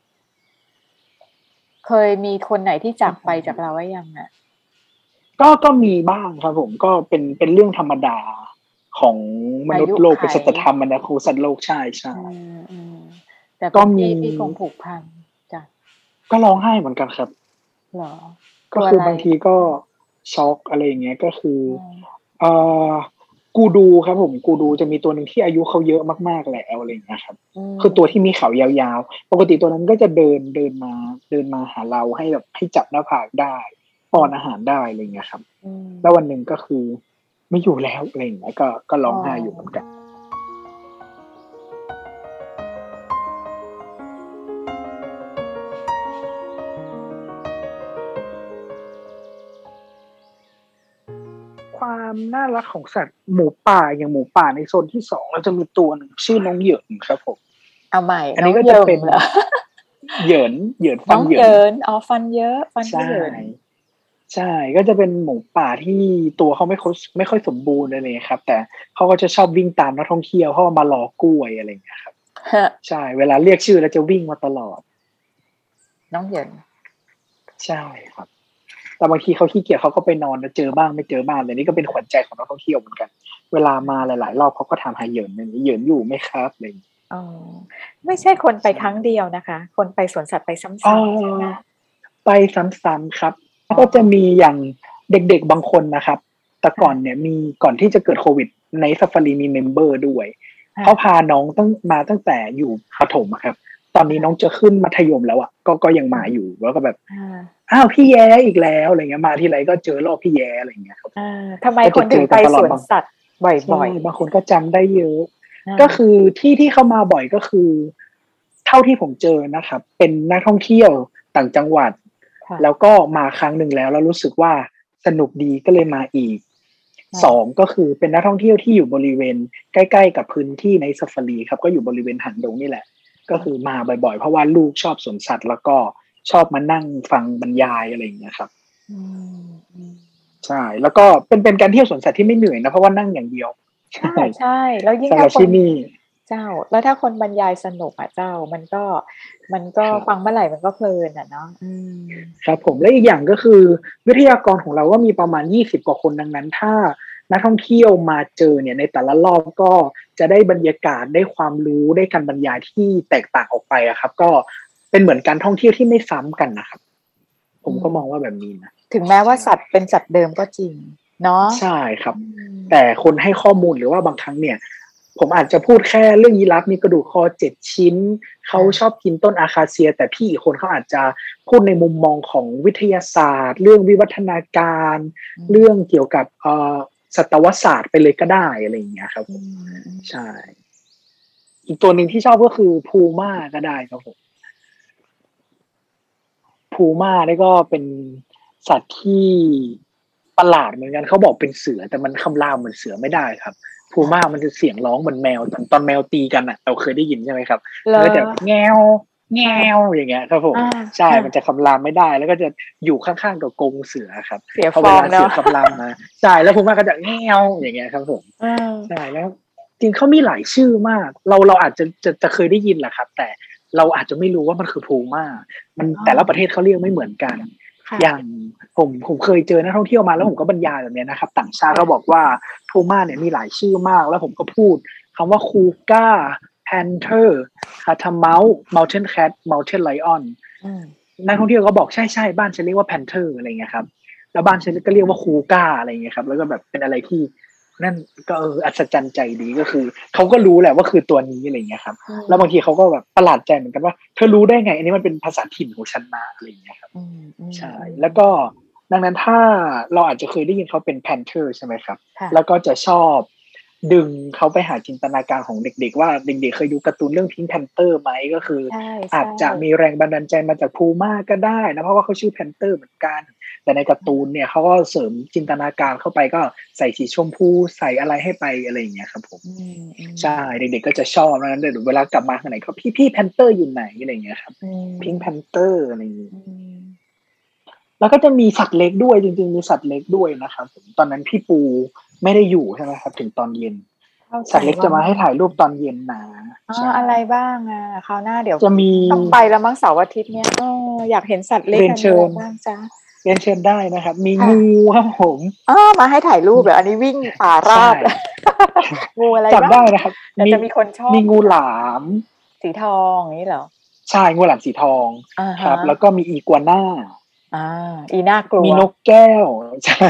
เคยมีคนไหนที่จากไปจากเราไว้ยังอะก็ก็มีบ้างครับผมก็เป็นเป็นเรื่องธรรมดา ของมนุษย์โลกอายุไขเป็นสัจธรรมมันนะครูสัตว์โลกใช่ใช่อืมอืมแต่ก็ก็มีมีที่คงผูกพันจ้ะก็ร้องไห้เหมือนกันครับเหรอก็คือบางทีก็ช็อกอะไรอย่างเงี้ยก็คืออืมเอ่อกูดูครับผมกูดูจะมีตัวหนึ่งที่อายุเขาเยอะมากๆแล้วอะไรอย่างเงี้ยครับมคือตัวที่มีเขายาวๆ ปกติตัวนั้นก็จะเดินเดินมาเดินมาหาเราให้แบบให้จับหน้าผากได้ป้อนอาหารได้อะไรอย่างเงี้ยครับอืมแล้ววันหนึ่งก็คือ ไม่อยู่แล้วอะไรอย่างเงี้ยก็ก็ร้องไห้อยู่เหมือนกันความน่ารักของสัตว์หมูป่าอย่างหมูป่าในโซนที่สองเราจะมีตัวหนึ่งชื่อน้องเหยินครับผมเอาใหม่อันนี้งก็จะยิมเป็นเหรอเหยินเหยินฟัน้นองเหยิเยินนอ๋อฟันเยอะ ฟันที่ใช่เยิน ใช่ก็จะเป็นหมูป่าที่ตัวเขาไม่ค่อยไม่ค่อยสมบูรณ์อะไรอย่างเงี้ยครับ แต่เขาก็จะชอบวิ่งตามนักท่องเที่ยวเขามารอกล้วยอะไรอย่างเงี้ยครับใช่ เวลาเรียกชื่อแล้วจะวิ่งมาตลอด น้องเหยินใช่ครับ แต่บางทีเขาขี้เกียจเขาก็ไปนอนแล้วเจอบ้างไม่เจอบ้างแต่นี่ก็เป็นขวัญใจของนักท่องเที่ยวเหมือนกัน เวลามาหลาย ๆ รอบเขาก็ถามหาเหยินอย่างนี้เหยินอยู่ไหมครับอะไรอย่างเงี้ยอ๋อไม่ใช่คนไปครั้งเดียวนะคะ คนไปสวนสัตว์ไปซ้ำๆอ๋อใช่ไหมไปซ้ำๆครับแล้ว ก็จะมีอย่างเด็กๆบางคนนะครับ แต่ก่อนเนี่ยมีก่อนที่จะเกิดโควิด ในซาฟารีมี member ด้วยเขาพาน้องตั้งมาตั้งแต่อยู่ประถมอะครับ ตอนนี้น้องจะขึ้นมัธยมแล้วอะก็ก็ยังมาอยู่แล้วก็แบบอ่าอ้าวพี่แย้อีกแล้วอะไรเงี้ยมาทีไรก็เจอรอบพี่แย้อะไรเงี้ยครับอ่าทำไมคนถึงไปสวนสัตว์บ่อยใช่ๆบางคนก็จำได้เยอะอ่าก็คือที่ที่เข้ามาบ่อยก็คือ เท่าที่ผมเจอนะครับ เป็นนักท่องเที่ยวต่างจังหวัดค่ะ แล้วก็มาครั้งหนึ่งแล้วแล้วรู้สึกว่าสนุกดีก็เลยมาอีกค่ะสองก็คือเป็นนักท่องเที่ยวที่อยู่บริเวณ ใกล้ ๆ กับพื้นที่ในซาฟารีครับ ก็อยู่บริเวณหันดงนี่แหละ ก็คือมาบ่อยๆ เพราะว่าลูกชอบสวนสัตว์ แล้วก็ชอบมานั่งฟังบรรยายอะไรอย่างเงี้ยครับอืมอืมใช่ แล้วก็เป็นเป็นการเที่ยวสวนสัตว์ที่ไม่เหนื่อยนะเพราะว่านั่งอย่างเดียวใช่ใช่แล้วยิ่งสำหถ้ารับคนที่นี่ เจ้า แล้วถ้าคนบรรยายสนุกอะเจ้า มันก็ มันก็ครับฟังเมื่อไหร่มันก็เพลินอะเนาะอืมครับผมและอีกอย่างก็คือ วิทยากรของเราก็มีประมาณยี่สิบกว่าคนดังนั้น ถ้านักท่องเที่ยวมาเจอเนี่ยในแต่ละรอบก็จะได้บรรยากาศได้ความรู้ได้การบรรยายที่แตกต่างออกไปอะครับ ก็เป็นเหมือนการท่องเที่ยวที่ไม่ซ้ำกันนะครับ ผมก็มองว่าแบบนี้นะถึงแม้ว่าสัตว์เป็นสัตว์เดิมก็จริง เนาะใช่ครับอืมแต่คนให้ข้อมูลหรือว่าบางครั้งเนี่ย ผมอาจจะพูดแค่เรื่องยีราฟมีกระดูกคอเจ็ดชิ้น เขาชอบกินต้นอาคาเซีย แต่พี่อีกคนเขาอาจจะพูดในมุมมองของวิทยาศาสตร์ เรื่องวิวัฒนาการ เรื่องเกี่ยวกับเอ่อสัตวศาสตร์ไปเลยก็ได้อะไรอย่างเงี้ยครับผอืมมอืมใช่ อีกตัวหนึ่งที่ชอบก็คือพูม่าก็ได้ครับผมพูม่านี่ก็เป็นสัตว์ที่ ประหลาดเหมือนกันเขาบอกเป็นเสือแต่มันคำรามเหมือนเสือไม่ได้ครับพูม่ามันจะเสียงร้องเหมือนแมวตอนตอนแมวตีกันอะเราเคยได้ยินใช่ไหมครับเหรอแล้วก็จะแงวแงวอย่างเงี้ยครับผมอ่าใช่ค่ะมันจะคำรามไม่ได้ แล้วก็จะอยู่ข้างๆกับกรงเสือครับเสียพอฟเวองลาเสือเนาะคำรามมาใช่แล้วพูม่าก็จะแงวอย่างเงี้ยครับผมอืมใช่แล้ว จริงเขามีหลายชื่อมาก เราเราอาจจะจะจะเคยได้ยินแหละครับ แต่เราอาจจะไม่รู้ว่ามันคือพูม่ามันแต่ละประเทศเขาเรียกไม่เหมือนกันค่ะ อย่างผมผมเคยเจอนักท่องเที่ยวมาแล้วผมก็บรรยายแบบเนี้ยนะครับ ต่างชาติเขาบอกว่าพูม่าเนี่ยมีหลายชื่อมาก แล้วผมก็พูดคำว่า cougar panther catamount mountain cat mountain lion อืมนักท่องเที่ยวก็บอกใช่ใช่บ้านฉันเรียกว่า panther อะไรเงี้ยครับแล้วบ้านฉันก็เรียกว่า cougar อะไรเงี้ยครับแล้วก็แบบเป็นอะไรที่ นั่นก็เอออัศจรรย์ใจดีก็คือเขาก็รู้แหละว่าคือตัวนี้อะไรเงี้ยครับ แล้วบางทีเขาก็แบบประหลาดใจเหมือนกันว่าเธอรู้ได้ไง อันนี้มันเป็นภาษาถิ่นของฉันนะอะไรเงี้ยครับอืมอืมใช่แล้วก็ดังนั้นถ้าเราอาจจะเคยได้ยินเขาเป็น panther ใช่ไหมครับค่ะแล้วก็จะชอบดึงเขาไปหาจินตนาการของเด็ก ๆ ว่าเด็กๆเคยดูการ์ตูนเรื่องพิง k ์ panther ไหมก็คือใช่อาจจะใช่มีแรงบันดาลใจมาจากพูม่าก็ได้นะเพราะว่าเขาชื่อแพนเตอร์เหมือนกัน แต่ในการ์ตูนเนี่ยเขาก็เสริมจินตนาการเข้าไปก็ใส่สีชมพูใส่อะไรให้ไปอะไรอย่างเงี้ยครับผมอืมอืมใช่เด็กๆก็จะชอบนะเดี๋ยวเวลากลับมาข้างไหนก็พี่พี่ panther อยู่ไหนอะไรอย่างเงี้ยครับอืม Pink Panther อะไรอย่างเงี้ยอืมแล้วก็จะมีสัตว์เล็กด้วยจริงๆมีสัตว์เล็กด้วยนะครับผมตอนนั้นพี่ปูไม่ได้อยู่ใช่ไหมครับ ถึงตอนเย็นเข้าใจสัตว์เล็กจะมาให้ถ่ายรูปตอนเย็นนะอ๋อใช่อะไรบ้างอะคราวหน้าเดี๋ยวจะมีต้องไปแล้วมั้งเสาร์อาทิตย์เนี้ยเอออยากเห็นสัตว์เล็กเรียนเชิญอันนี้อะไรบ้างจ๊ะ เรียนเชิญได้นะครับ มีค่ะงูครับผมอ๋อมาให้ถ่ายรูปเหรออันนี้วิ่งป่าราบใช่งูอะไรจับบ้างได้นะครับแต่จะมีคนชอบมีงูหลาม สีทองอย่างนี้เหรอใช่งูหลามสีทองอ่าคฮะรับ แล้วก็มีอีกัวน่าอ่าอีน่ากลัวมีนกแก้วใช่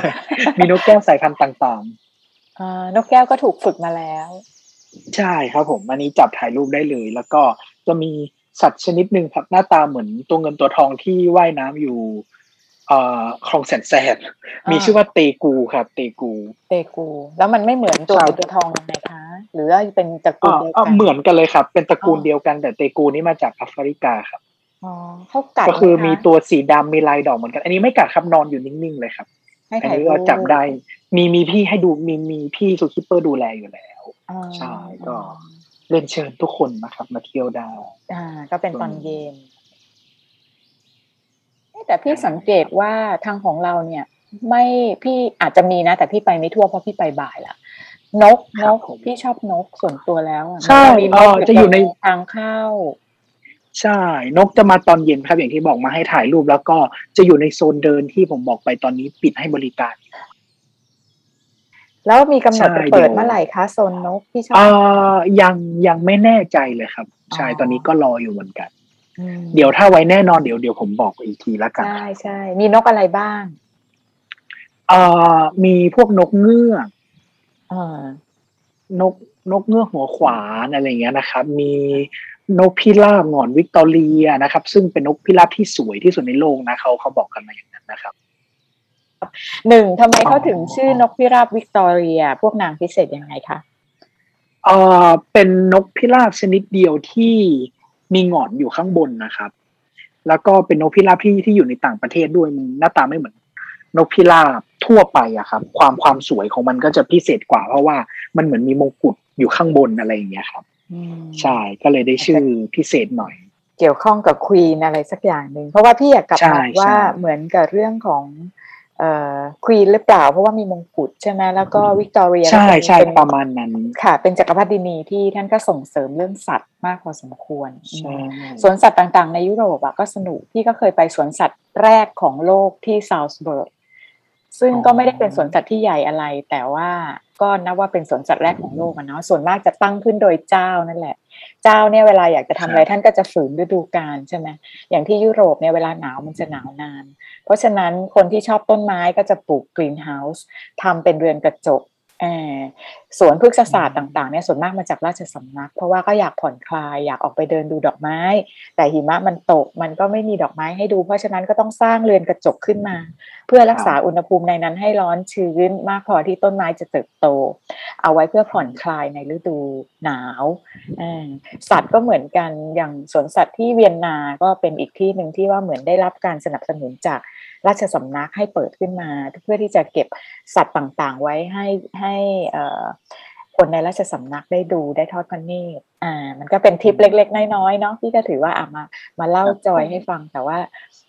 มีนกแก้วสายพันธุ์ต่างอ่านกแก้วก็ถูกฝึกมาแล้วๆใช่ครับผมอันนี้จับถ่ายรูปได้เลย แล้วก็จะมีสัตว์ชนิดหนึ่งครับหน้าตาเหมือนตัวเงินตัวทองที่ว่ายน้ำอยู่ เอ่อคลองแสนแสบมีชื่อว่าเตกูครับ เตกู เตกู แล้วมันไม่เหมือนตัวใช่เงินตัวทองยังไงคะ หรือว่าเป็นตระกูลอ่าเดียวอ่ากันเหมือนกันเลยครับ เป็นตระกูลอ๋อเดียวกันแต่เตกูนี่มาจากแอฟริกาครับอ๋อเขากัดไหมคะก็คือมีตัวสีดำมีลายดอกเหมือนกัน อันนี้ไม่กัดครับนอนอยู่นิ่งๆเลยครับให้ถ่ายรูปอันนี้ก็จับได้ มีมีพี่ให้ดูมีมีพี่ zookeeper ดูแลอยู่แล้วอ๋อใช่ก็เรียนเชิญทุกคนนะครับ มาเที่ยวได้อ่า ก็เป็นตอนเย็นเอ๊ะ แต่พี่สังเกตว่าทางของเราเนี่ย ไม่พี่อาจจะมีนะ แต่พี่ไปไม่ทั่วเพราะพี่ไปบ่ายละนกคนรับกผมพี่ชอบนกส่วนตัวแล้วอะใช่มันก็มีนกเออจะอยู่ในทางเข้าใช่ นกจะมาตอนเย็นครับอย่างที่บอกมาให้ถ่ายรูปแล้วก็จะอยู่ในโซนเดินที่ผมบอกไปตอนนี้ปิดให้บริการ แล้วมีกำหนดใช่จะเปิดเดี๋ยวเมื่อไหร่คะโซนนกพี่ชอบเอ่อยังยังไม่แน่ใจเลยครับ ใช่อ๋อตอนนี้ก็รออยู่เหมือนกันอืม เดี๋ยวถ้าไว้แน่นอนเดี๋ยวเดี๋ยวผมบอกอีกทีละกัน ใช่ใช่ มีนกอะไรบ้าง เอ่อ มีพวกนกเงือกเออนกนกเงือกหัวขวานอะไรอย่างเงี้ยนะครับ มีนกพิราบหงอนวิกตอเรียนะครับ ซึ่งเป็นนกพิราบที่สวยที่สุดในโลกนะเขาเขาบอกกันมาอย่างนั้นนะครับหนึ่งทำไมเขาอ๋อถึงชื่อนกพิราบวิกตอเรีย พวกนางพิเศษยังไงคะเอ่อเป็นนกพิราบชนิดเดียวที่ มีหงอนอยู่ข้างบนนะครับ แล้วก็เป็นนกพิราบที่ที่อยู่ในต่างประเทศด้วยมันหน้าตาไม่เหมือนนกพิราบทั่วไปอะครับ ความความสวยของมันก็จะพิเศษกว่า เพราะว่ามันเหมือนมีมงกุฎอยู่ข้างบนอะไรอย่างเงี้ยครับอืมใช่ก็เลยได้ชื่อพิเศษหน่อย เกี่ยวข้องกับควีนอะไรสักอย่างหนึ่งเพราะว่าพี่อยากกลับใช่มาว่าใช่เหมือนกับเรื่องของเอ่อ Queen หรือเปล่า เพราะว่ามีมงกุฎใช่ไหมแล้วก็วิกตอเรียใช่เป็นใช่เป็นประมาณนั้นค่ะ เป็นจักรพรรดินีที่ท่านก็ส่งเสริมเรื่องสัตว์มากพอสมควรใช่สวนสัตว์ต่างๆ ในยุโรปอะก็สนุกพี่ก็เคยไปสวนสัตว์แรกของโลกที่ซาวส์เบิร์กซึ่งก็ไม่ได้เป็นสวนสัตว์ที่ใหญ่อะไร แต่ว่าก็นับว่าเป็นสวนสัตว์แรกของโลกอะเนาะส่วนมากจะตั้งขึ้นโดยเจ้านั่นแหละ เจ้าเนี่ยเวลาอยากจะทำอะไรท่านก็จะฝืนฤดูกาลใช่ไหมอย่างที่ยุโรปเนี่ยเวลาหนาวมันจะหนาวนาน เพราะฉะนั้นคนที่ชอบต้นไม้ก็จะปลูกกรีนเฮาส์ทำเป็นเรือนกระจกเอ่อ สวนพฤกษศาสตร์ต่างๆเนี่ยส่วนมากมาจากราชสำนัก เพราะว่าก็อยากผ่อนคลายอยากออกไปเดินดูดอกไม้ แต่หิมะมันตกมันก็ไม่มีดอกไม้ให้ดู เพราะฉะนั้นก็ต้องสร้างเรือนกระจกขึ้นมา เพื่อรักษาอุณหภูมิในนั้นให้ร้อนชื้นมากพอที่ต้นไม้จะเติบโต เอาไว้เพื่อผ่อนคลายในฤดูหนาวอ่าสัตว์ก็เหมือนกันอย่างสวนสัตว์ที่เวียนนาก็เป็นอีกที่หนึ่งที่ว่าเหมือนได้รับการสนับสนุนจาก ราชสำนักให้เปิดขึ้นมา เพื่อที่จะเก็บสัตว์ต่างๆ ไว้ให้ให้เอ่อคนในราชสำนักได้ดูได้ทอดพระเนตรอ่า มันก็เป็นทิปเล็ก ๆ น้อยๆเนาะพี่ก็ถือว่าอะมามาเล่าจอยให้ฟังแต่ว่า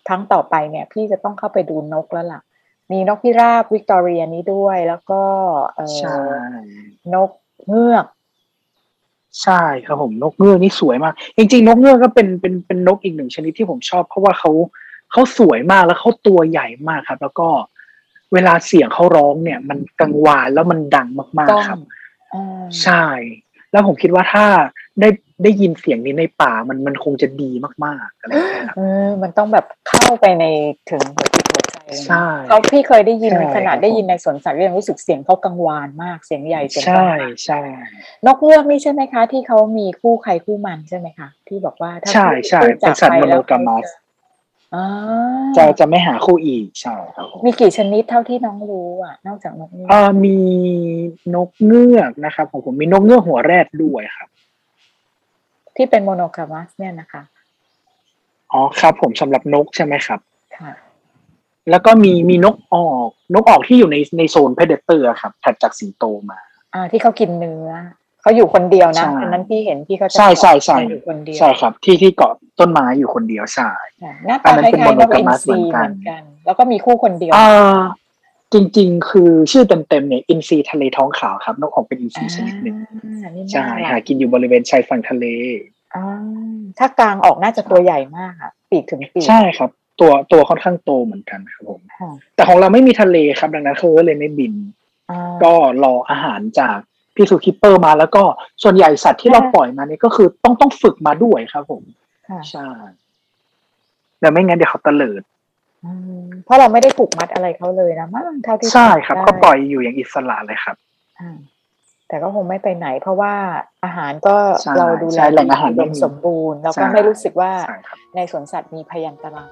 ครั้งต่อไปเนี่ย พี่จะต้องเข้าไปดูนกแล้วล่ะ มีนกพิราบวิกตอเรียนี้ด้วย แล้วก็เอ่อใช่นกเงือกใช่ครับผมนกเงือกนี่สวยมาก จริงๆ นกเงือกก็เป็นเป็นเป็นนกอีกหนึ่งชนิดที่ผมชอบ เพราะว่าเขา เขาสวยมากแล้วเขาตัวใหญ่มากครับ แล้วก็เวลาเสียงเขาร้องเนี่ย มันกังวานแล้วมันดังมากกล้องๆครับอ่าใช่ แล้วผมคิดว่าถ้าได้ได้ยินเสียงนี้ในป่ามันมันคงจะดีมากๆอะไรอย่างเงี้ยครับเออมันต้องแบบเข้าไปในถึงหัวจิตหัวใจเลยนะใช่เขาพี่เคยได้ยินใช่ขนาดครับได้ยินในสวนสัตว์ก็ยังรู้สึกเสียงเขากังวานมากเสียงใหญ่เสียงใช่กังวานใช่นกเงือกนี่ใช่ไหมคะ ที่เขามีคู่ใครคู่มันใช่ไหมคะที่บอกว่าถ้าใช่ใช่คู่เป็นสัตว์จากไปแล้ว monogamous อ่า จะจะไม่หาคู่อีกใช่ครับผมมีกี่ชนิดเท่าที่น้องรู้อะ นอกจากนกเงือกเอ่อมีนกเงือกนะครับของผมมีนกเงือกหัวแรดด้วยครับ ที่เป็นโมโนกามัสเนี่ยนะคะอ๋อครับ ผมสำหรับนกใช่ไหมครับค่ะแล้วก็มีมีนกออกนกออกที่อยู่ในในโซนเพเดเตอร์ครับถัดจากสิงโตมา อ่า ที่เขากินเนื้อ เขาอยู่คนเดียวนะใช่อันนั้นพี่เห็นพี่เขาจะใช่ใช่ใช่เขาอยู่คนเดียวใช่ครับ ที่ที่เกาะต้นไม้อยู่คนเดียวใช่ค่ะหน้าอัตานนั้นคเป็นล้ายๆนกอิน monogamous ทรีเหมือนกันเหมือนกัน แล้วก็มีคู่คนเดียวอ่าจริง ๆ คือชื่อเต็มๆเนี่ยอินทรีทะเลท้องขาวครับนกออกเป็นอินทรีชนิดหนึ่งอ่านี่ใช่น่ารัหากกินอยู่บริเวณชายฝั่งทะเลอ่าถ้ากลางออกน่าจะตัวใหญ่มากค่ะปีกถึงปีกใช่ครับ ตัวตัวค่อนข้างโตเหมือนกันครับผมค่ะแต่ของเราไม่มีทะเลครับดังนั้นเขาก็เลยไม่บินอ่าก็รออาหารจาก พี่ zookeeper มาแล้วก็ส่วนใหญ่สัตว์ที่เราค่ะปล่อยมาเนี่ยก็คือต้องต้องฝึกมาด้วยครับผมค่ะใช่แต่ไม่งั้นเดี๋ยวเขาเตลิดอืมเพราะเราไม่ได้ผูกมัดอะไรเขาเลยนะมั้งเท่าที่ใช่ครับจำได้ก็ปล่อยอยู่อย่างอิสระเลยครับอ่าแต่ก็คงไม่ไปไหน เพราะว่าอาหารก็ใช่เราดูแลใช่แหล่งอาหารอุไม่ดมมีสมบูรณ์ แล้วก็ใช่ไม่รู้สึกว่าใช่ครับในสวนสัตว์มีพยันตราย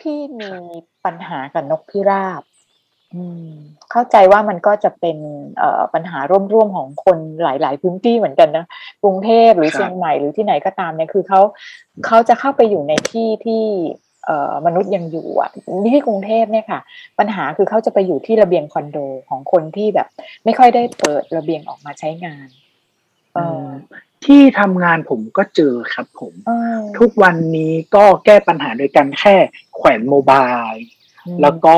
พี่มีปัญหากับนกพิราบอืมเข้าใจว่ามันก็จะเป็นเอ่อปัญหาร่วมๆของคนหลาย ๆ พื้นที่เหมือนกันนะกรุงเทพหรือครับเชียงใหม่หรือที่ไหนก็ตามเนี่ยคือเขาเขาจะเข้าไปอยู่ในที่ที่เอ่อมนุษย์ยังอยู่อะที่กรุงเทพเนี่ยค่ะ ปัญหาคือเขาจะไปอยู่ที่ระเบียงคอนโดของคนที่แบบ ไม่ค่อยได้เปิดระเบียงออกมาใช้งานเอออที่ทำงานผมก็เจอครับผมเออทุกวันนี้ก็แก้ปัญหาโดยการแค่ แขวนโมบายอืมแล้วก็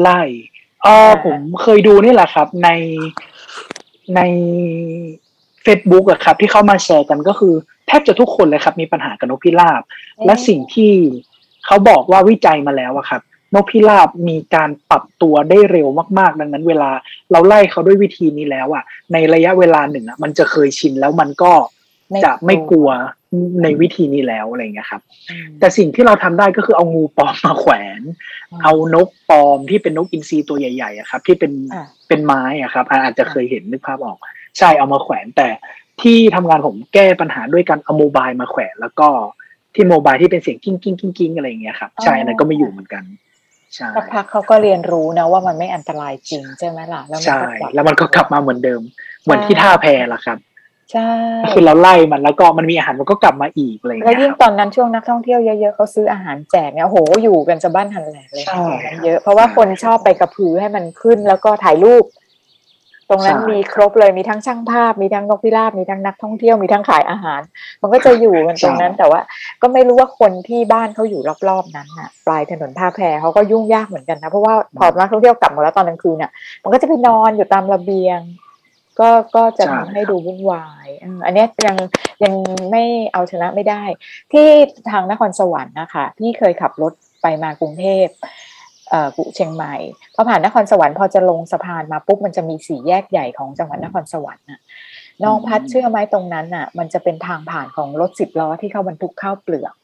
ไล่เอออ่าผมเคยดูนี่แหละครับ ในใน Facebook อะครับ ที่เขามาแชร์กันก็คือแทบจะทุกคนเลยครับ มีปัญหากับนกพิราบ และสิ่งที่เขาบอกว่าวิจัยมาแล้วอะครับนกพิราบมีการปรับตัวได้เร็วมาก ๆ ดังนั้นเวลาเราไล่เขาด้วยวิธีนี้แล้วอะในระยะเวลาหนึ่งอะมันจะเคยชินแล้วมันก็จะไม่กลัว ในวิธีนี้แล้วอะไรอย่างเงี้ยครับอืมแต่สิ่งที่เราทำได้ก็คือเอางูปลอมมาแขวนอืมเอานกปลอมที่เป็นนกอินทรีตัวใหญ่ๆอะครับ ที่เป็นอะเป็นไม้อะครับอ่าอาจจะเคยเห็นนึกภาพออก ใช่เอามาแขวนแต่ที่ทำงานผมแก้ปัญหาด้วยการเอาโมบายมาแขวนแล้วก็ที่โมบายที่เป็นเสียงกิ้งกิ้งกิ้งกิ้งอะไรอย่างเงี้ยครับใช่อันนั้นก็ไม่อยู่เหมือนกันใช่สักพักเขาก็เรียนรู้นะว่ามันไม่อันตรายจริงใช่ไหมล่ะแล้วมันใช่ก็กลับแล้วมันก็กลับมาเหมือนเดิม เหมือนที่ท่าแพละครับ ใช่ก็คือเราไล่มันแล้วก็มันมีอาหารมันก็กลับมาอีกอะไรอย่างแล้วเงี้ยยิ่งครับตอนนั้นช่วงนักท่องเที่ยวเยอะๆเขาซื้ออาหารแจกเนี่ยโอ้โหอยู่กันจะบ้านหันแหลกเลยใช่ตรงนั้นเยอะ เพราะว่าคนชอบไปกระพือให้มันขึ้นแล้วก็ถ่ายรูป ตรงนั้นใช่มีครบเลยมีทั้งช่างภาพ มีทั้งนกพิราบมีทั้งนักท่องเที่ยวมีทั้งขายอาหาร มันก็จะอยู่กันตรงนั้นแต่ว่า ก็ไม่รู้ว่าคนที่บ้านเขาอยู่รอบๆนั้นน่ะ ปลายถนนท่าแพเขาก็ยุ่งยากเหมือนกันนะเพราะว่าพอนักท่องเที่ยวกลับหมดแล้วตอนกลางคืนเนี่ยมันก็จะไปนอนอยู่ตามระเบียง ก็ก็จะใช่ทำให้ดูวุ่นวายเอออันเนี้ยยังยังไม่เอาชนะไม่ได้ ที่ทางนครสวรรค์นะคะพี่เคยขับรถไปมากรุงเทพเอ่อกุเชียงใหม่พอผ่านนครสวรรค์พอจะลงสะพานมาปุ๊บมันจะมีสี่แยกใหญ่ของจังหวัดนครสวรรค์น่ะน้องพัดเชื่อไหมตรงนั้นน่ะ มันจะเป็นทางผ่านของรถสิบล้อที่เข้าบรรทุกข้าวเปลือก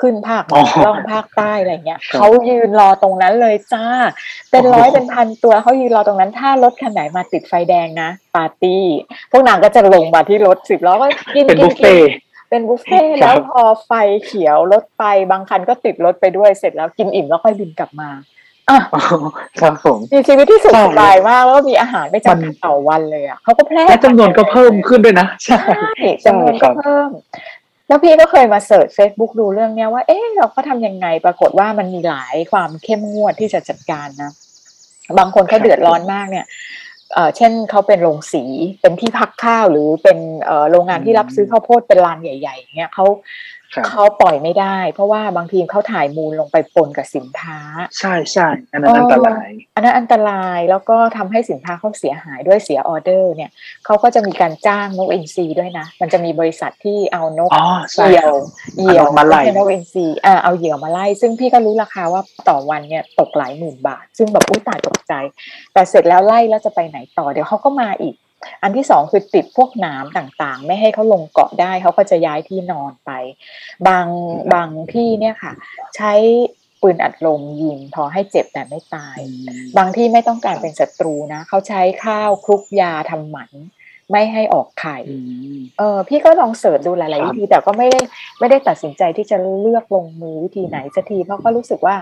ขึ้นภาคเหนือล่องภาคใต้อะไรเงี้ยครับเขายืนรอตรงนั้นเลยจ้า เป็นร้อยโอ้โหเป็นพันตัวเขายืนรอตรงนั้นถ้ารถคันไหนมาติดไฟแดงนะปาร์ตี้ พวกนางก็จะลงมาที่รถสิบล้อก็กินเป็นกิบุนฟกิเฟ่นต์เป็นบุฟเฟ่ต์ครัแล้วบพอไฟเขียวรถไปบางคันก็ติดรถไปด้วยเสร็จแล้วกินอิ่มแล้วค่อยบินกลับมาอะครับผมมีชีวิตที่สุขใช่สบายมากแล้วก็มีอาหารไม่จำมักัดนต่อวันเลยอะเขาก็แพร่และจำนวนก็เพิ่มขึ้นด้วยนะ ใช่ใช่จำนวนครัก็บเพิ่ม แล้วพี่ก็เคยมาเสิร์ช Facebook ดูเรื่องเนี้ยว่า เอ๊ะเราก็ทำยังไงปรากฏว่ามันมีหลายความเข้มงวดที่จะจัดการนะ บางคนเขาเดือดร้อนมากเนี่ยเช่นเขาเป็นโรงสีเป็นที่พักข้าวหรือเป็นโรงงานที่รับซื้อข้าวโพดเป็นลานใหญ่ๆเนี่ยเขา เขาปล่อยไม่ได้ เพราะว่าบางทีเขาถ่ายมูลลงไปปนกับสินค้า ใช่ใช่อันนั้นอันตราย อันนั้นอันตรายแล้วก็ทำให้สินค้าเขาเสียหายด้วยเสียออเดอร์เนี่ยเขาก็จะมีการจ้างนกอินทรีด้วยนะ มันจะมีบริษัทที่เอานกอ๋อใช่เหยี่คยรัวบเหยี่ยวเอานกมาไล่ไใช่นกอินทรีอ่าเอาเหยี่ยวมาไล่ ซึ่งพี่ก็รู้ราคาว่าต่อวันเนี่ยตกหลายหมื่นบาท ซึ่งแบบอุ้ยตายตกใจ แต่เสร็จแล้วไล่แล้วจะไปไหนต่อเดี๋ยวเขาก็มาอีก อันที่สองคือติดพวกหนามต่างๆ ไม่ให้เขาลงเกาะได้เขาก็จะย้ายที่นอนไป บางบางที่เนี่ยค่ะ ใช้ปืนอัดลมยิงพอให้เจ็บแต่ไม่ตาย บางที่ไม่ต้องการเป็นศัตรูนะเขาใช้ข้าวคลุกยาทำหมันไม่ให้ออกไข่อืมเออพี่ก็ลองเสิร์ชดูหลายครัๆบวิธีแต่ก็ไม่ได้ไม่ได้ตัดสินใจที่จะเลือกลงมือวิธีไหนสักทีเพราะก็รู้สึกว่า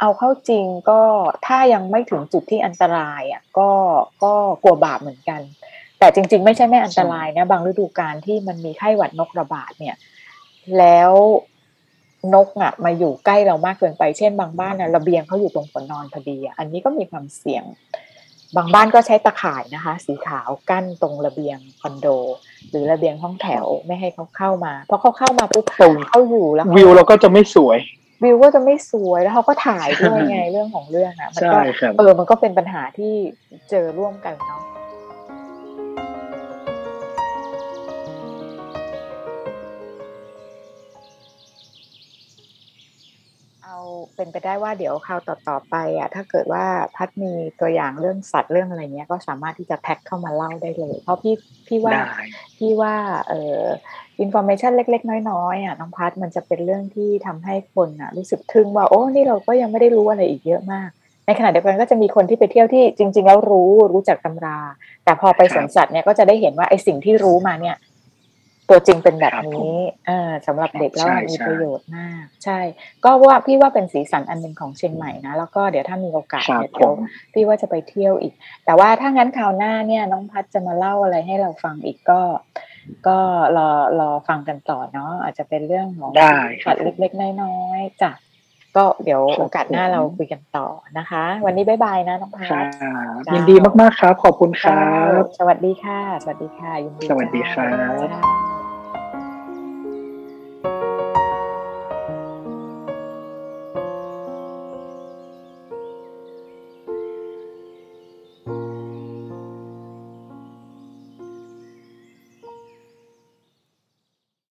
เอาเข้าจริงก็ถ้ายังไม่ถึงจุดที่อันตรายอะก็ก็กลัวบาปเหมือนกัน แต่จริง ๆ ไม่ใช่ไม่อันตรายนะบางฤดูกาลที่มันมีไข้หวัดนกระบาดเนี่ย แล้วนกอะมาอยู่ใกล้เรามากเกินไปเช่นบางบ้านน่ะระเบียงเขาอยู่ตรงหัวนอนพอดีอะอันนี้ก็มีความเสี่ยง บางบ้านก็ใช้ตะข่ายนะคะ สีขาวกั้นตรงระเบียงคอนโด หรือระเบียงห้องแถวไม่ให้เขาเข้ามาเพราะเขาเข้ามาปุ๊บตรงเขาอยู่แล้วเขาวิวเราก็จะไม่สวย วิวก็จะไม่สวยแล้วเขาก็ถ่ายด้วยไงเรื่องของเรื่องอะมันใช่ก็ครับเออมันก็เป็นปัญหาที่เจอร่วมกันเนาะ เอาเป็นไปได้ว่าเดี๋ยวคราวต่อๆไปอะถ้าเกิดว่าพัดมีตัวอย่างเรื่องสัตว์เรื่องอะไรเงี้ยก็สามารถที่จะแท็กเข้ามาเล่าได้เลย เพราะพี่พี่ว่าได้พี่ว่าเอ่อ information เล็ก ๆ น้อยๆอะน้องพัดมันจะเป็นเรื่องที่ทำให้คนอะรู้สึกทึ่งว่าโอ้นี่เราก็ยังไม่ได้รู้อะไรอีกเยอะมาก ในขณะเดียวกันก็จะมีคนที่ไปเที่ยวที่จริง ๆ แล้วรู้รู้จักตำรา แต่พอไปสวนสัตว์เนี่ยก็จะได้เห็นว่าไอ้สิ่งที่รู้มาเนี่ย ตัวจริงเป็นแบบครับผมนี้เออสำหรับเด็กแล้วใช่มันมีใช่ประโยชน์มาก ใช่ ก็ว่าพี่ว่าเป็นสีสันอันหนึ่งของเชียงใหม่นะ แล้วก็เดี๋ยวถ้ามีโอกาสครับเนี่ยผเดี๋ยวมพี่ว่าจะไปเที่ยวอีก แต่ว่าถ้างั้นคราวหน้าเนี่ยน้องพัดจะมาเล่าอะไรให้เราฟังอีกก็ ก็รอรอฟังกันต่อเนาะอาจจะเป็นเรื่องของได้ครัสับตว์เล็กๆน้อยๆจ้ะก็เดี๋ยวครับโอกาสหน้าผมเราคุยกันต่อนะคะ วันนี้บ๊ายบายนะน้องพัครัดบยินดีมากๆครับ ขอบคุณครับ สวัสดีค่ะ สวัสดีค่ะยินดีสวัสดีครับจ้า